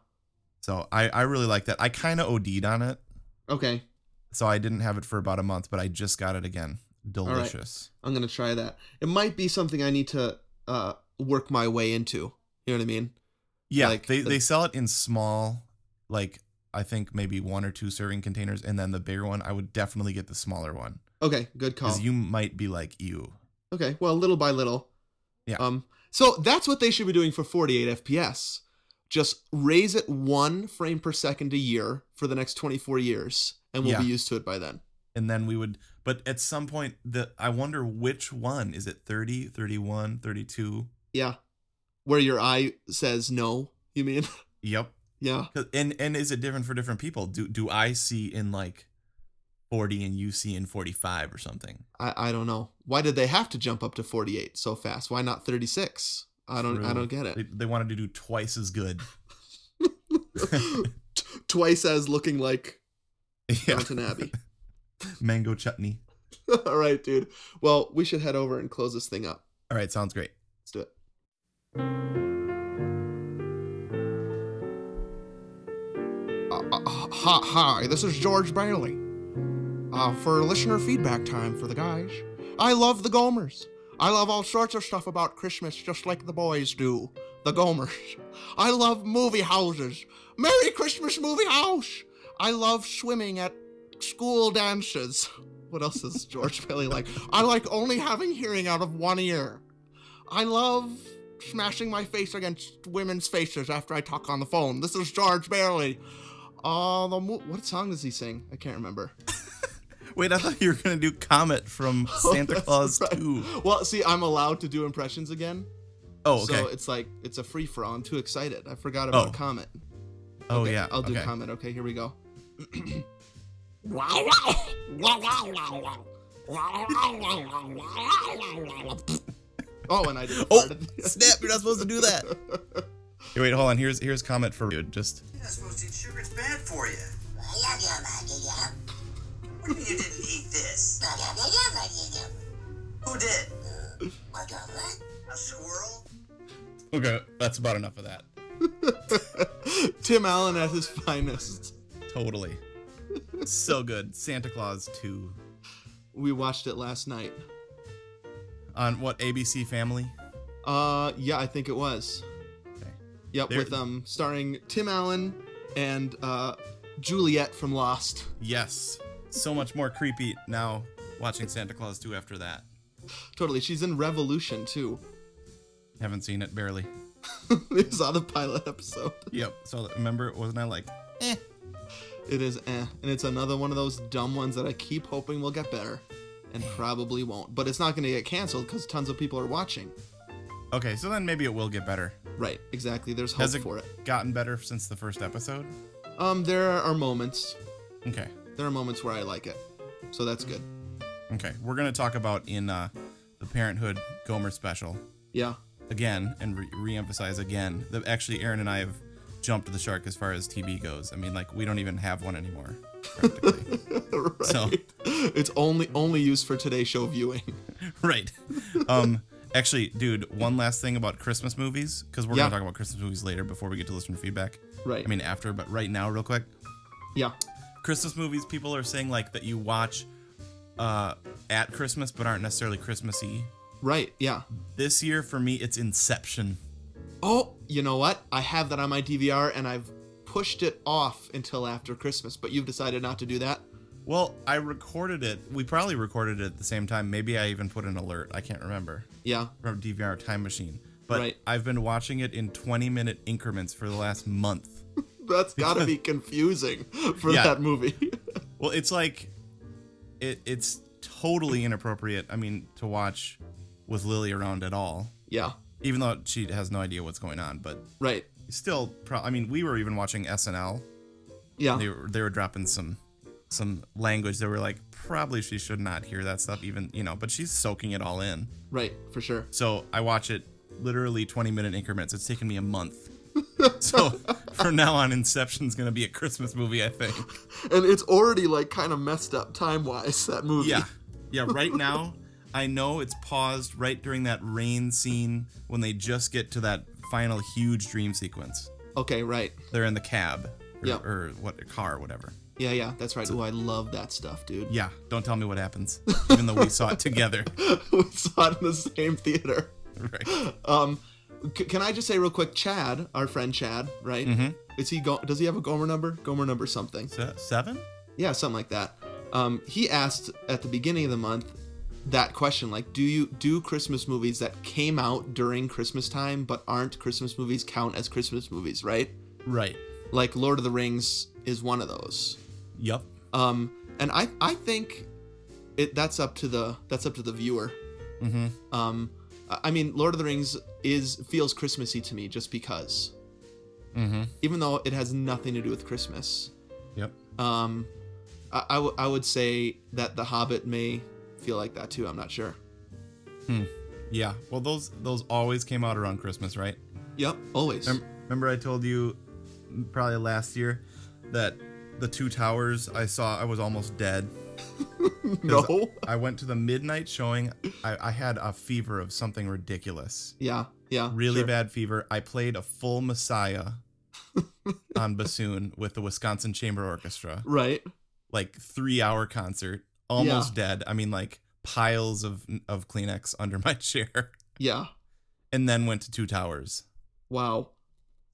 so i i really like that i kind of od'd on it Okay. so i didn't have it for about a month but i just got it again right. delicious I'm gonna try that. It might be something I need to uh work my way into. You know what I mean? yeah Like they the- they sell it in small like i think maybe one or two serving containers and then the bigger one i would definitely get the smaller one Okay. Good call. because you might be like you Okay, well, little by little. Yeah. Um. So that's what they should be doing for 48 FPS. Just raise it one frame per second a year for the next 24 years, and we'll Yeah. be used to it by then. and then we would but at some point the i wonder which one is it 30 31 32 Yeah. Where your eye says no, you mean? yep Yeah. and and is it different for different people do do i see in like 40 and you see in 45 or something I I don't know. Why did they have to jump up to 48 so fast? Why not 36? I don't I don't get it. they wanted to do twice as good Twice as looking like yeah. Downton Abbey. mango chutney All right, dude. Well, we should head over and close this thing up. all right sounds great Let's do it. Uh, uh, hi, hi, this is George Bailey. Uh, for listener feedback time for the guys. I love the Gomers. I love all sorts of stuff about Christmas, just like the boys do. The Gomers. I love movie houses. Merry Christmas, movie house. I love swimming at school dances. What else is George Bailey like? I like only having hearing out of one ear. I love smashing my face against women's faces after I talk on the phone. This is George Bailey. Uh, the mo- what song does he sing? I can't remember. wait i thought you were gonna do comet from santa That's claus right. 2 Well, see, I'm allowed to do impressions again. oh okay So it's like it's a free for all. I'm too excited. I forgot about Oh. Comet. oh Okay, yeah I'll do okay. Comet. Okay, here we go. Oh, and I did. oh snap you're not supposed to do that Hey, wait hold on here's here's Comet for you just You're not supposed to eat sugar, it's bad for you. What do you mean you didn't eat this? Who did? A squirrel? okay that's about enough of that Tim Allen at his finest. Totally. so good. Santa Clause 2. We watched it last night. On what, ABC Family? Uh, yeah, I think it was. Okay. Yep, There- with um starring Tim Allen and uh Juliet from Lost. Yes. So much more creepy now watching Santa Clause 2 after that. Totally, she's in Revolution too. Haven't seen it barely. we saw the pilot episode. Yep. So remember, wasn't I like, eh? It is eh, and it's another one of those dumb ones that I keep hoping will get better, and probably won't. But it's not going to get canceled because tons of people are watching. Okay, so then maybe it will get better. Right, exactly. There's hope Has it for it. gotten better since the first episode? Um, there are moments. Okay. There are moments where I like it, so that's good. Okay. We're gonna talk about in uh, the Parenthood Gomer special Yeah, again and re- re-emphasize again that actually Aaron and I have jumped the shark as far as TV goes. I mean, like we don't even have one anymore. Practically. right. So- it's only only used for today's show viewing. right. Um. Actually, dude, one last thing about Christmas movies because we're Yeah. gonna talk about Christmas movies later before we get to listener feedback. Right. I mean after, but right now, real quick. yeah, Christmas movies, people are saying like that you watch uh, at Christmas but aren't necessarily Christmassy. right. Yeah. This year for me, it's Inception. Oh, you know what? I have that on my DVR, and I've pushed it off until after Christmas. But you've decided not to do that. Well, I recorded it. We probably recorded it at the same time. Maybe I even put an alert. I can't remember Yeah. from DVR Time Machine. But Right. I've been watching it in 20 minute increments for the last month. That's got to be confusing for Yeah. that movie. Well, it's like it, it's totally inappropriate. I mean, to watch with Lily around at all, yeah. even though she has no idea what's going on. But Right. Still, pro- I mean, we were even watching SNL. Yeah. They were they were dropping some some language that were like probably she should not hear that stuff even you know but she's soaking it all in Right. For sure. so i watch it literally 20 minute increments it's taken me a month so from now on inception's gonna be a christmas movie i think And it's already like kind of messed up time wise. That movie. yeah yeah right now i know it's paused right during that rain scene when they just get to that final huge dream sequence Okay. Right. they're in the cab or, Yeah. or what car whatever Yeah. Yeah. That's right. Oh, I love that stuff, dude. yeah don't tell me what happens even though we saw it together we saw it in the same theater. right Um, c- can I just say real quick, Chad, our friend Chad, right? mm-hmm Is he go? Does he have a Gomer number? Gomer number something? Se- seven Yeah, something like that. Um, he asked at the beginning of the month that question, like, do you do Christmas movies that came out during Christmas time but aren't Christmas movies count as Christmas movies, right? right Like Lord of the Rings is one of those. Yep. Um, and I I think it that's up to the that's up to the viewer. Mm-hmm. Um, I mean, Lord of the Rings is feels Christmassy to me just because, Mm-hmm. even though it has nothing to do with Christmas. Yep. Um, I, I, w- I would say that The Hobbit may feel like that too. I'm not sure. Hmm. Yeah. Well, those those always came out around Christmas, right? Yep, always. Rem- Remember, I told you probably last year that the two towers I saw, I was almost dead. no. I went to the midnight showing. I, I had a fever of something ridiculous, Yeah, yeah. really sure. bad fever. I played a full Messiah on bassoon with the Wisconsin Chamber Orchestra, Right. like three hour concert, almost dead. I mean, like piles of of Kleenex under my chair. Yeah. and then went to Two Towers. Wow.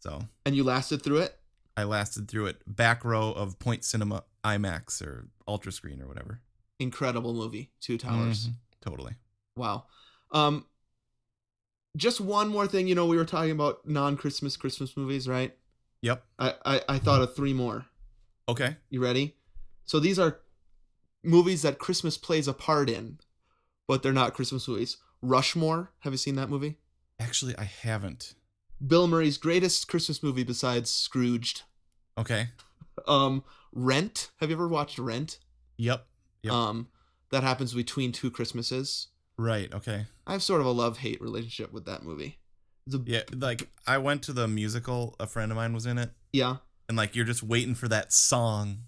So And you lasted through it? I lasted through it. Back row of Point Cinema IMAX or Ultra Screen or whatever. Incredible movie. Two Towers. Mhm. Totally. Wow. Um, just one more thing. You know, we were talking about non-Christmas Christmas movies, right? Yep. I, I, I thought of three more. Okay. You ready? So these are movies that Christmas plays a part in, but they're not Christmas movies. Rushmore. Have you seen that movie? Actually, I haven't. Bill Murray's greatest Christmas movie besides Scrooged. Okay. Um, Rent. Have you ever watched Rent? Yep. Yep. Um, that happens between two Christmases. right. Okay. I have sort of a love-hate relationship with that movie. It's a, Yeah. Like I went to the musical. A friend of mine was in it, yeah. and like you're just waiting for that song,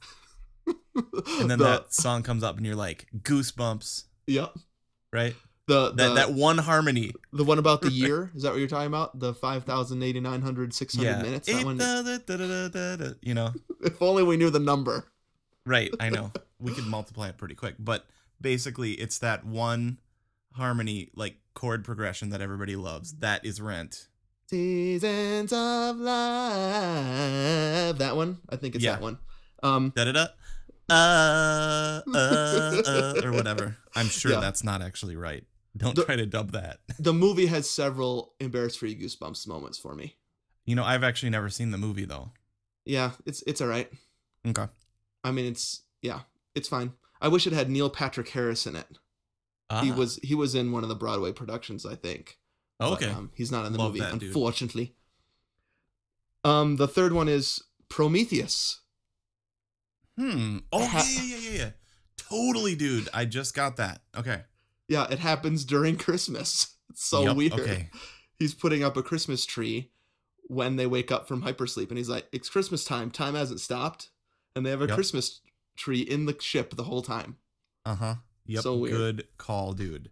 and then the, that song comes up, and you're like goosebumps. Yep. Right. The, That the, that one harmony. the one about the year is that what you're talking about? The 5,089, 600 Yeah. minutes. That Eight one. da- da- da- da- da- da- You know. If only we knew the number. Right, I know. we could multiply it pretty quick, but basically it's that one harmony like chord progression that everybody loves. That is Rent. Seasons of Love. That one. I think it's Yeah. that one. Um, Da da da. Uh, uh, uh, or whatever. I'm sure Yeah. that's not actually right. Don't The- try to dub that. the movie has several embarrassed-free goosebumps moments for me. You know, I've actually never seen the movie though. Yeah, it's it's all right. Okay. I mean, it's yeah, it's fine. I wish it had Neil Patrick Harris in it. He Ah, was he was in one of the Broadway productions, I think. But, okay. um, he's not in the Love movie, that dude. unfortunately. Um, the third one is Prometheus. Hmm. Oh Ha- yeah, yeah, yeah, yeah. Totally, dude. I just got that. Okay. Yeah, it happens during Christmas. It's so Yep, weird. Okay. He's putting up a Christmas tree when they wake up from hypersleep, and he's like, "It's Christmas time. Time hasn't stopped." And they have a Yep. Christmas tree in the ship the whole time. Uh huh. Yep. So weird. Good call, dude.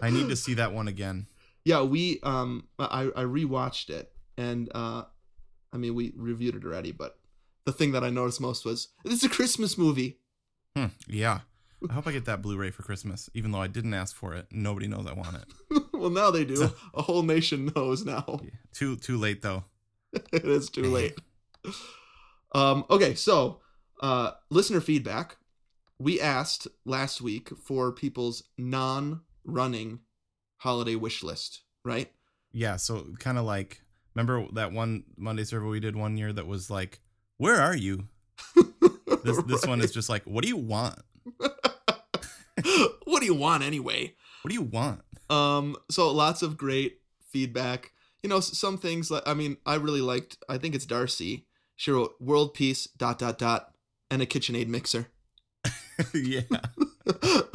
I need to see that one again. Yeah, we um I I rewatched it and uh I mean we reviewed it already, but the thing that I noticed most was it's a Christmas movie. Hmm. Yeah. I hope I get that Blu-ray for Christmas, even though I didn't ask for it. Nobody knows I want it. well, now they do. So- a whole nation knows now. Yeah. Too too late though. it is too late. Um okay, so uh listener feedback. We asked last week for people's non-running holiday wish list, right? Yeah. So kind of like remember that one Monday survey we did one year that was like, "Where are you?" This this one is just like, "What do you want? what do you want anyway? What do you want?" Um, so lots of great feedback. You know, some things like I mean, I really liked. I think it's Darcy. She wrote "World Peace dot dot dot" and a KitchenAid mixer. yeah.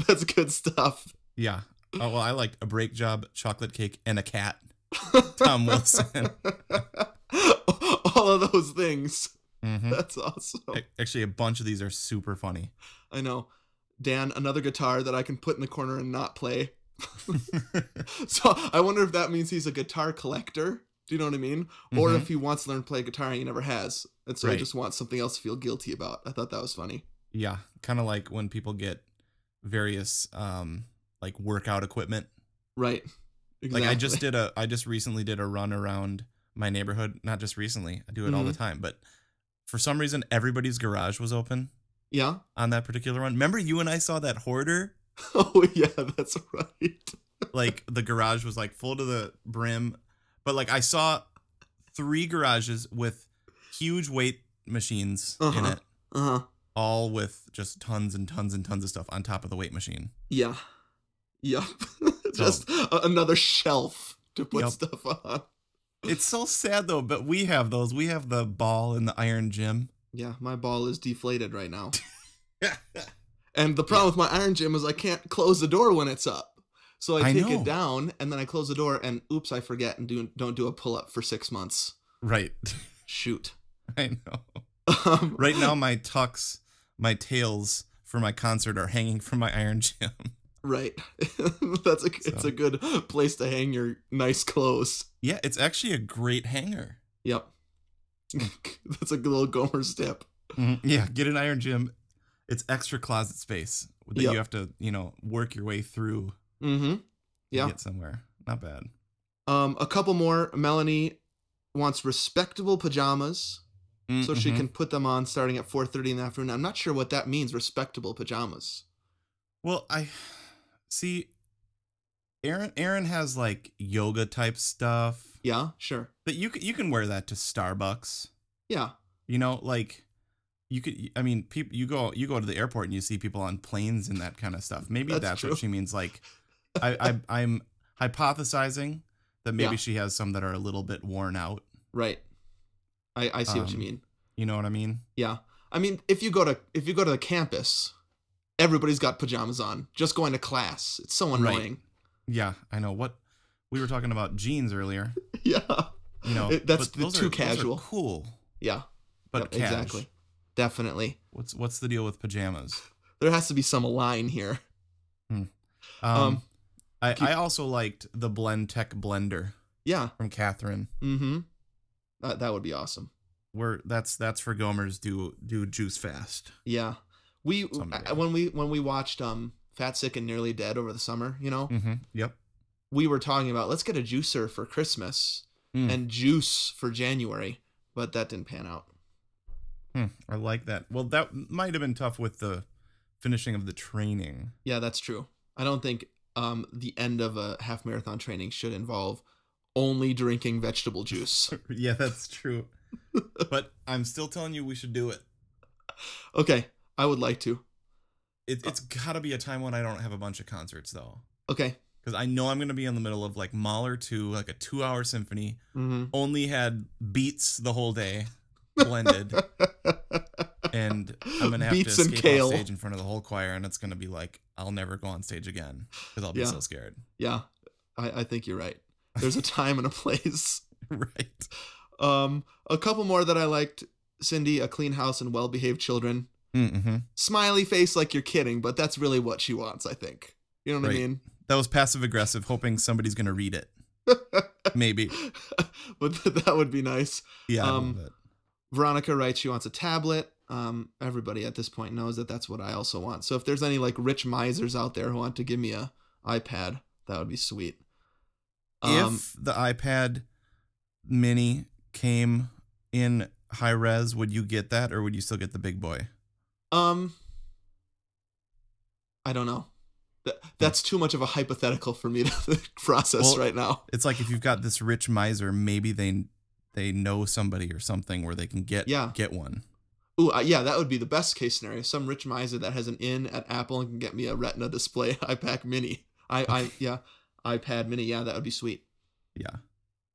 That's good stuff. Yeah. Oh well, I liked a break job, chocolate cake, and a cat. Tom Wilson. All of those things. Hmm That's awesome. Actually, a bunch of these are super funny. I know. Dan, another guitar that I can put in the corner and not play. So I wonder if that means he's a guitar collector. Do you know what I mean? Or Mhm. if he wants to learn to play guitar and he never has. And so he Right. just wants something else to feel guilty about. I thought that was funny. Yeah, kind of like when people get various um like workout equipment. Right. Exactly. Like I just did a I just recently did a run around my neighborhood, not just recently. I do it all the Mm-hmm. time, but for some reason everybody's garage was open Yeah. on that particular run. Remember you and I saw that hoarder? Oh yeah, that's right. Like the garage was like full to the brim, but like I saw three garages with huge weight machines in Uh-huh. it, Uh huh. all with just tons and tons and tons of stuff on top of the weight machine. Yeah. Yep. just a- another shelf to put Yep. stuff on. It's so sad though, but we have those. We have the ball and the iron gym. Yeah, my ball is deflated right now. And the problem with my iron gym is I can't close the door when it's up. So I I take know. it down and then I close the door and oops, I forget and do don't do a pull up for six months. right. Shoot. I know. Um, Right now my tucks, my tails for my concert are hanging from my iron gym. Right. That's a it's a good place to hang your nice clothes. Yeah, it's actually a great hanger. Yep. That's a good little Gomer tip. Yeah, get an iron gym. It's extra closet space that Yep. you have to, you know, work your way through Mm-hmm. Yeah. get somewhere. Not bad. Um, a couple more. Melanie wants respectable pajamas so she Mhm. can put them on starting at 4.30 in the afternoon. I'm not sure what that means, respectable pajamas. Well, I see. Aaron, Aaron has like yoga type stuff Yeah, sure. but you can you can wear that to Starbucks. Yeah. You know, like you could. I mean, people. You go you go to the airport and you see people on planes and that kind of stuff. Maybe That's that's, what she means. Like, I, I I'm hypothesizing that maybe Yeah. she has some that are a little bit worn out. Right. I, I see what you Um, mean. You know what I mean? Yeah. I mean, if you go to if you go to the campus, everybody's got pajamas on, just going to class. It's so annoying Right. Yeah, I know. What we were talking about jeans earlier. Yeah. You know, It- that's the too are- casual. cool, Yeah. but Yep, exactly. Definitely. What's what's the deal with pajamas? There has to be some line here. Um, Um, I, keep- I also liked the Blendtec blender Yeah. from Catherine. Mm-hmm. That that would be awesome. Where that's that's for Gomers do do juice fast. Yeah. We Someday. when we when we watched um Fat Sick and Nearly Dead over the summer, you know, Mm-hmm. Yep. we were talking about let's get a juicer for Christmas Mm. and juice for January, but that didn't pan out. Hmm, I like that. Well, that might have been tough with the finishing of the training. Yeah, that's true. I don't think um the end of a half marathon training should involve only drinking vegetable juice. yeah, that's true. but I'm still telling you we should do it. okay, I would like to. it it's got to be a time when I don't have a bunch of concerts though. Okay. because I know I'm gonna be in the middle of like Mahler 2, like a two hour symphony. Mm-hmm. Only had beets the whole day, blended, and I'm gonna have Beats to escape off stage in front of the whole choir, and it's gonna be like I'll never go on stage again because I'll be Yeah. so scared. yeah, I, I think you're right. There's a time and a place. right. Um, a couple more that I liked. Cindy, a clean house and well-behaved children. Mm-hmm. Smiley face like you're kidding, but that's really what she wants. I think. You know what I mean? That was passive aggressive, hoping somebody's gonna read it. Maybe. but that would be nice. Yeah. Um. Veronica writes she wants a tablet. Um, everybody at this point knows that that's what I also want. So if there's any like rich misers out there who want to give me a iPad, that would be sweet. Um, if the iPad Mini came in high res, would you get that, or would you still get the big boy? Um, I don't know. That, that's too much of a hypothetical for me to process Well, right now. It's like if you've got this rich miser, maybe they they know somebody or something where they can get Yeah. get one. Ooh, uh, yeah, that would be the best case scenario. Some rich miser that has an in at Apple and can get me a Retina display iPad Mini. I, I, yeah, iPad Mini. Yeah, that would be sweet. Yeah.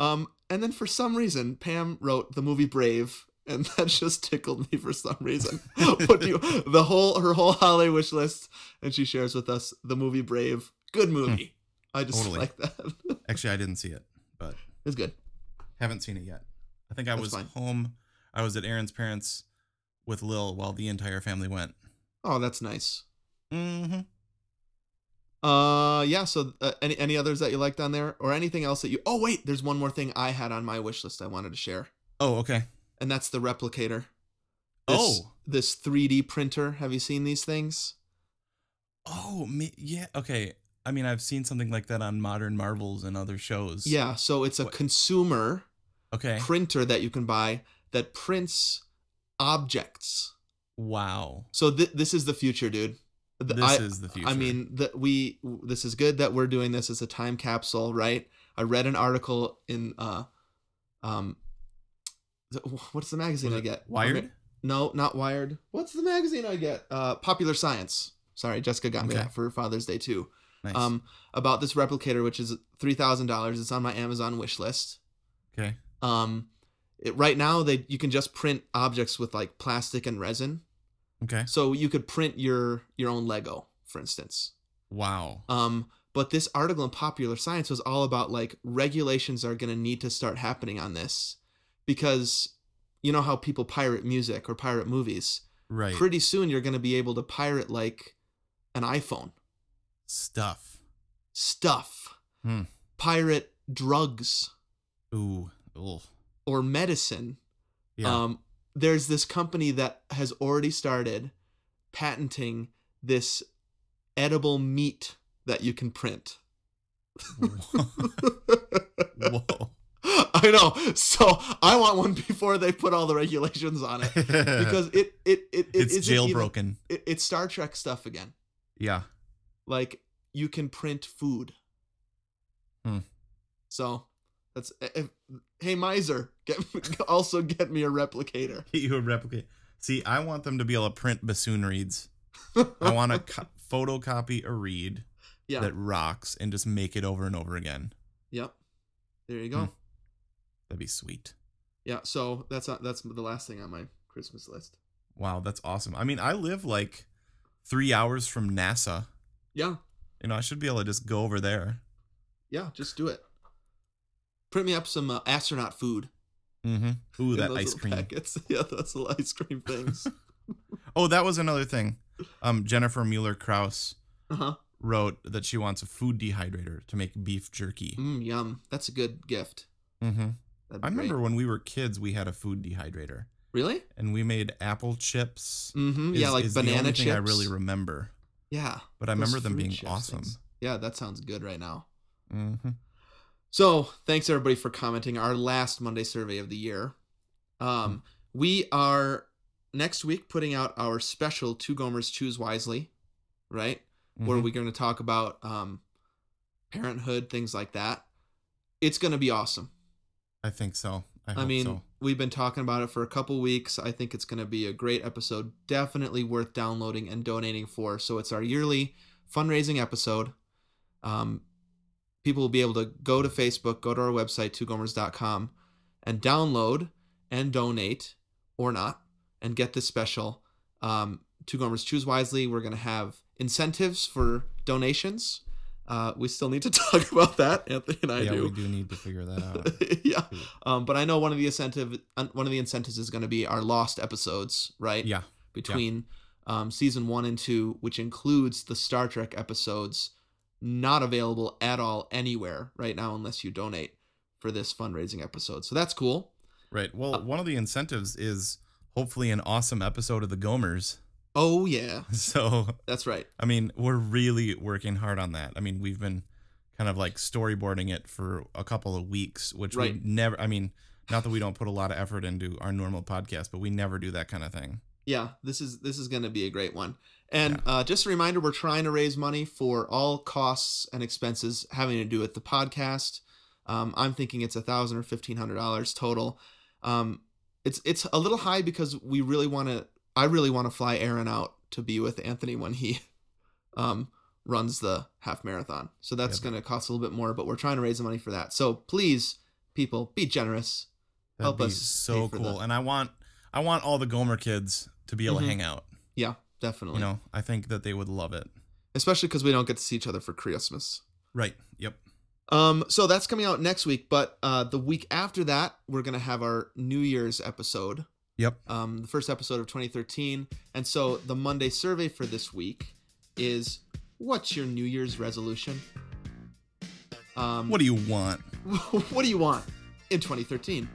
Um, and then for some reason, Pam wrote the movie Brave, and that just tickled me for some reason. What do you, the whole her whole holiday wish list, and she shares with us the movie Brave. Good movie. I just Totally. like that. Actually, I didn't see it, but it's good. haven't seen it yet. I think I That's was fine. home. I was at Aaron's parents with Lil while the entire family went. Oh, that's nice. Mm-hmm. Uh, yeah. So, uh, any any others that you liked on there, or anything else that you? Oh, wait. There's one more thing I had on my wish list I wanted to share, Oh, okay. And that's the replicator. This, Oh. this 3D printer. Have you seen these things? Oh, me, yeah. Okay. I mean, I've seen something like that on Modern Marvels and other shows. Yeah. So it's a What- consumer Okay. printer that you can buy that prints objects. Wow. So th- this is the future, dude. The- This I, is the future. I mean, that we this is good that we're doing this as a time capsule, right? I read an article in uh um what's the magazine I get? Wired? No, not Wired. What's the magazine I get? Uh Popular Science. Sorry, Jessica got me that for Father's Day too. Nice. Um about this replicator which is $3,000. It's on my Amazon wish list. okay. Um it, right now they you can just print objects with like plastic and resin. Okay. So you could print your your own Lego, for instance. Wow. Um, but this article in Popular Science was all about like regulations are going to need to start happening on this because you know how people pirate music or pirate movies. Right. Pretty soon you're going to be able to pirate like an iPhone, Stuff. stuff, Hmm. pirate drugs Ooh. Ugh. or medicine. Yeah. Um, there's this company that has already started patenting this edible meat that you can print. Whoa. I know. So I want one before they put all the regulations on it because it it it, it it's isn't even- jailbroken. it, it's Star Trek stuff again. Yeah. Like you can print food. Hmm. So that's if, hey miser, get also get me a replicator. Get You a replicate. See, I want them to be able to print bassoon reeds. I want to co- photocopy a reed yeah. that rocks and just make it over and over again. Yep. There you go. Hmm. That'd be sweet. Yeah. So that's not, that's the last thing on my Christmas list. Wow, that's awesome. I mean, I live like three hours from NASA. Yeah. You know, I should be able to just go over there. Yeah. Just do it. Print me up some uh, astronaut food. Mm-hmm. Ooh, that ice cream. Packets. Yeah, those little ice cream things. Oh, that was another thing. Um, Jennifer Mueller Kraus uh huh. wrote that she wants a food dehydrator to make beef jerky. Mm, yum. That's a good gift. Mm-hmm. That'd I remember great. when we were kids, we had a food dehydrator, Really? and we made apple chips. Mm-hmm. is- Yeah, like is the banana only chips. thing I really remember, yeah. but I remember them being awesome. things. Yeah, that sounds good right now. Mm-hmm. So thanks everybody for commenting. Our last Monday survey of the year. Um, we are next week putting out our special Two Gomers Choose Wisely, right? Mm-hmm. Where we're going to talk about um, parenthood, things like that. It's going to be awesome. I think so. I, I, mean, so. we've been talking about it for a couple weeks. I think it's going to be a great episode. Definitely worth downloading and donating for. So it's our yearly fundraising episode. Um, people will be able to go to Facebook, go to our website, twogomers.com, and download and donate or not and get this special. Um, Two Gomers Choose Wisely. We're going to have incentives for donations. Uh, we still need to talk about that, Anthony and I do. yeah, do. we do need to figure that out. yeah, um, but I know one of the incentive, one of the incentives is going to be our lost episodes, right? yeah. between um, season one and two, which includes the Star Trek episodes, not available at all anywhere right now unless you donate for this fundraising episode. So that's cool. Right. Well, Uh, one of the incentives is hopefully an awesome episode of the Gomers. Oh yeah, So, that's right. I mean, we're really working hard on that. I mean, we've been kind of like storyboarding it for a couple of weeks, which Right. we never, I mean, not that we don't put a lot of effort into our normal podcast, but we never do that kind of thing. Yeah, this is this is going to be a great one. And uh, just a reminder, we're trying to raise money for all costs and expenses having to do with the podcast. Um, I'm thinking it's a thousand or fifteen hundred dollars total. Um, it's it's a little high because we really want to. I really want to fly Aaron out to be with Anthony when he um, runs the half marathon. So that's Yep. going to cost a little bit more, but we're trying to raise the money for that. So please, people, be generous. That'd Help be us so cool. the- And I want, I want all the Gomer kids to be able Mhm. to hang out. Yeah, definitely. You know, I think that they would love it. Especially because we don't get to see each other for Christmas. Right. Yep. Um, so that's coming out next week, but uh, the week after that, we're gonna have our New Year's episode, Yep. um, the first episode of 2013. And so the Monday survey for this week is, what's your New Year's resolution? Um, What do you want? what do you want in 2013?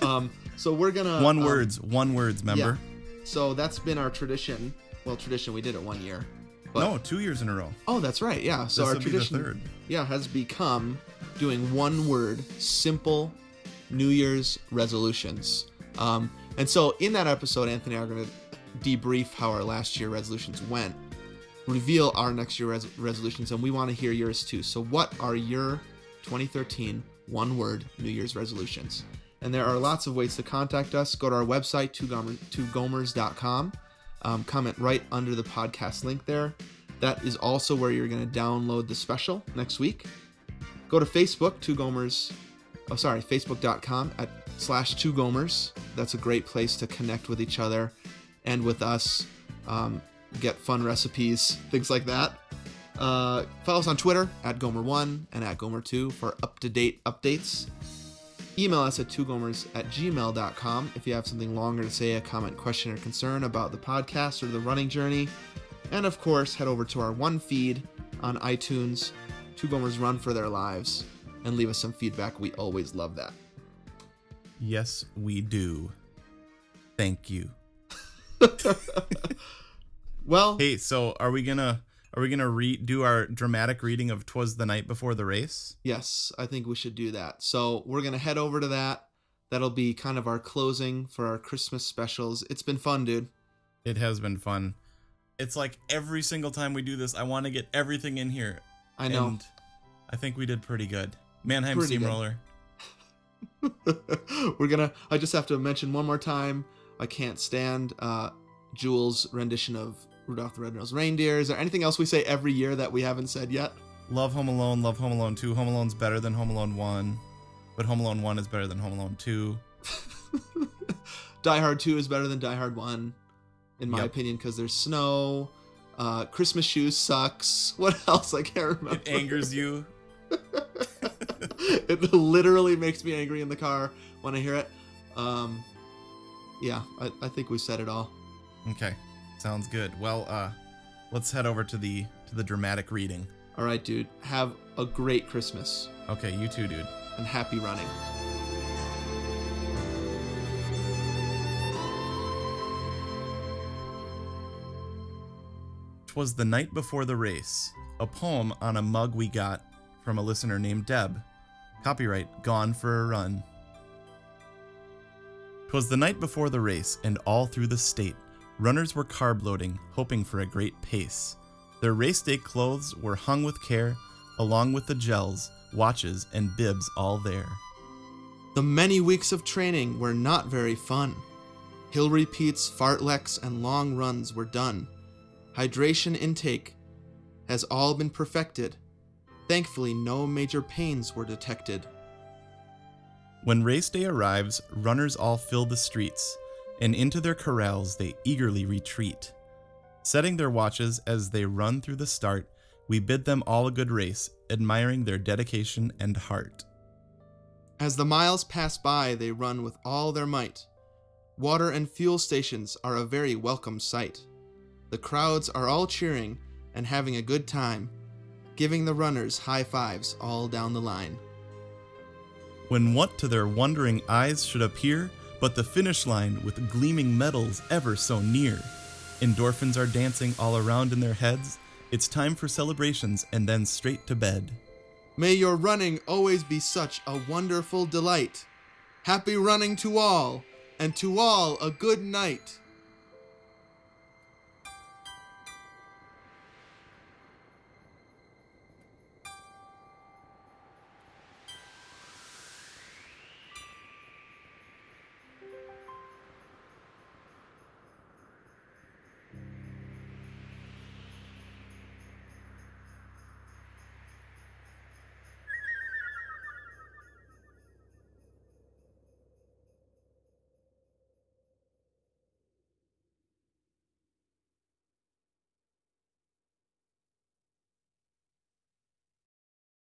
Um, so we're gonna one um, words. One words. Remember? So that's been our tradition. Well, tradition we did it one year. But, no, two years in a row. Oh, that's right. Yeah. So This our will be the tradition yeah, has become doing one word, simple New Year's resolutions. Um, and so in that episode, Anthony and I are going to debrief how our last year resolutions went, reveal our next year res- resolutions, and we want to hear yours too. So, what are your 2013 one word New Year's resolutions? And there are lots of ways to contact us. Go to our website, twogomer- twogomers.com. Um, comment right under the podcast link there. That is also where you're going to download the special next week. Go to Facebook, Two Gomers. Oh, sorry, Facebook.com at slash Two Gomers. That's a great place to connect with each other and with us. Um, get fun recipes, things like that. Uh, follow us on Twitter at Gomer1 and at Gomer2 for up to date updates. Email us at twogomers at gmail.com if you have something longer to say, a comment, question, or concern about the podcast or the running journey. And of course, head over to our one feed on iTunes, Two Gomers Run for Their Lives, and leave us some feedback. We always love that. Yes, we do. Thank you. Well, Hey, so are we gonna are we gonna re- do our dramatic reading of "Twas the Night Before the Race"? yes, I think we should do that. So we're to head over to that. That'll be kind of our closing for our Christmas specials. It's been fun, dude. It has been fun. It's like every single time we do this, I want to get everything in here. I know. And I think we did pretty good. Mannheim Pretty good. We're gonna i just have to mention one more time i can't stand uh jules rendition of rudolph the red-nosed reindeer is there anything else we say every year that we haven't said yet Love Home Alone. Love Home Alone 2. Home Alone's better than Home Alone 1. But Home Alone 1 is better than Home Alone 2. die hard 2 is better than die hard 1 in my Yep. opinion because there's snow uh christmas shoes sucks what else i can't remember It angers you. it literally makes me angry in the car when i hear it um yeah i, I think we said it all Okay. Sounds good. Well, uh let's head over to the to the dramatic reading. all right dude have a great christmas Okay, you too, dude. and happy running Twas the night before the race. A poem on a mug we got from a listener named Deb. Copyright Gone for a Run. Twas the night before the race, and all through the state, runners were carb loading, hoping for a great pace. Their race day clothes were hung with care, along with the gels, watches, and bibs all there. The many weeks of training were not very fun. Hill repeats, fartleks, and long runs were done. Hydration intake has all been perfected. Thankfully, no major pains were detected. When race day arrives, runners all fill the streets, and into their corrals they eagerly retreat. Setting their watches as they run through the start, we bid them all a good race, admiring their dedication and heart. As the miles pass by, they run with all their might. Water and fuel stations are a very welcome sight. The crowds are all cheering and having a good time, giving the runners high fives all down the line. When what to their wondering eyes should appear but the finish line with gleaming medals ever so near? Endorphins are dancing all around in their heads. It's time for celebrations and then straight to bed. May your running always be such a wonderful delight. Happy running to all, and to all a good night.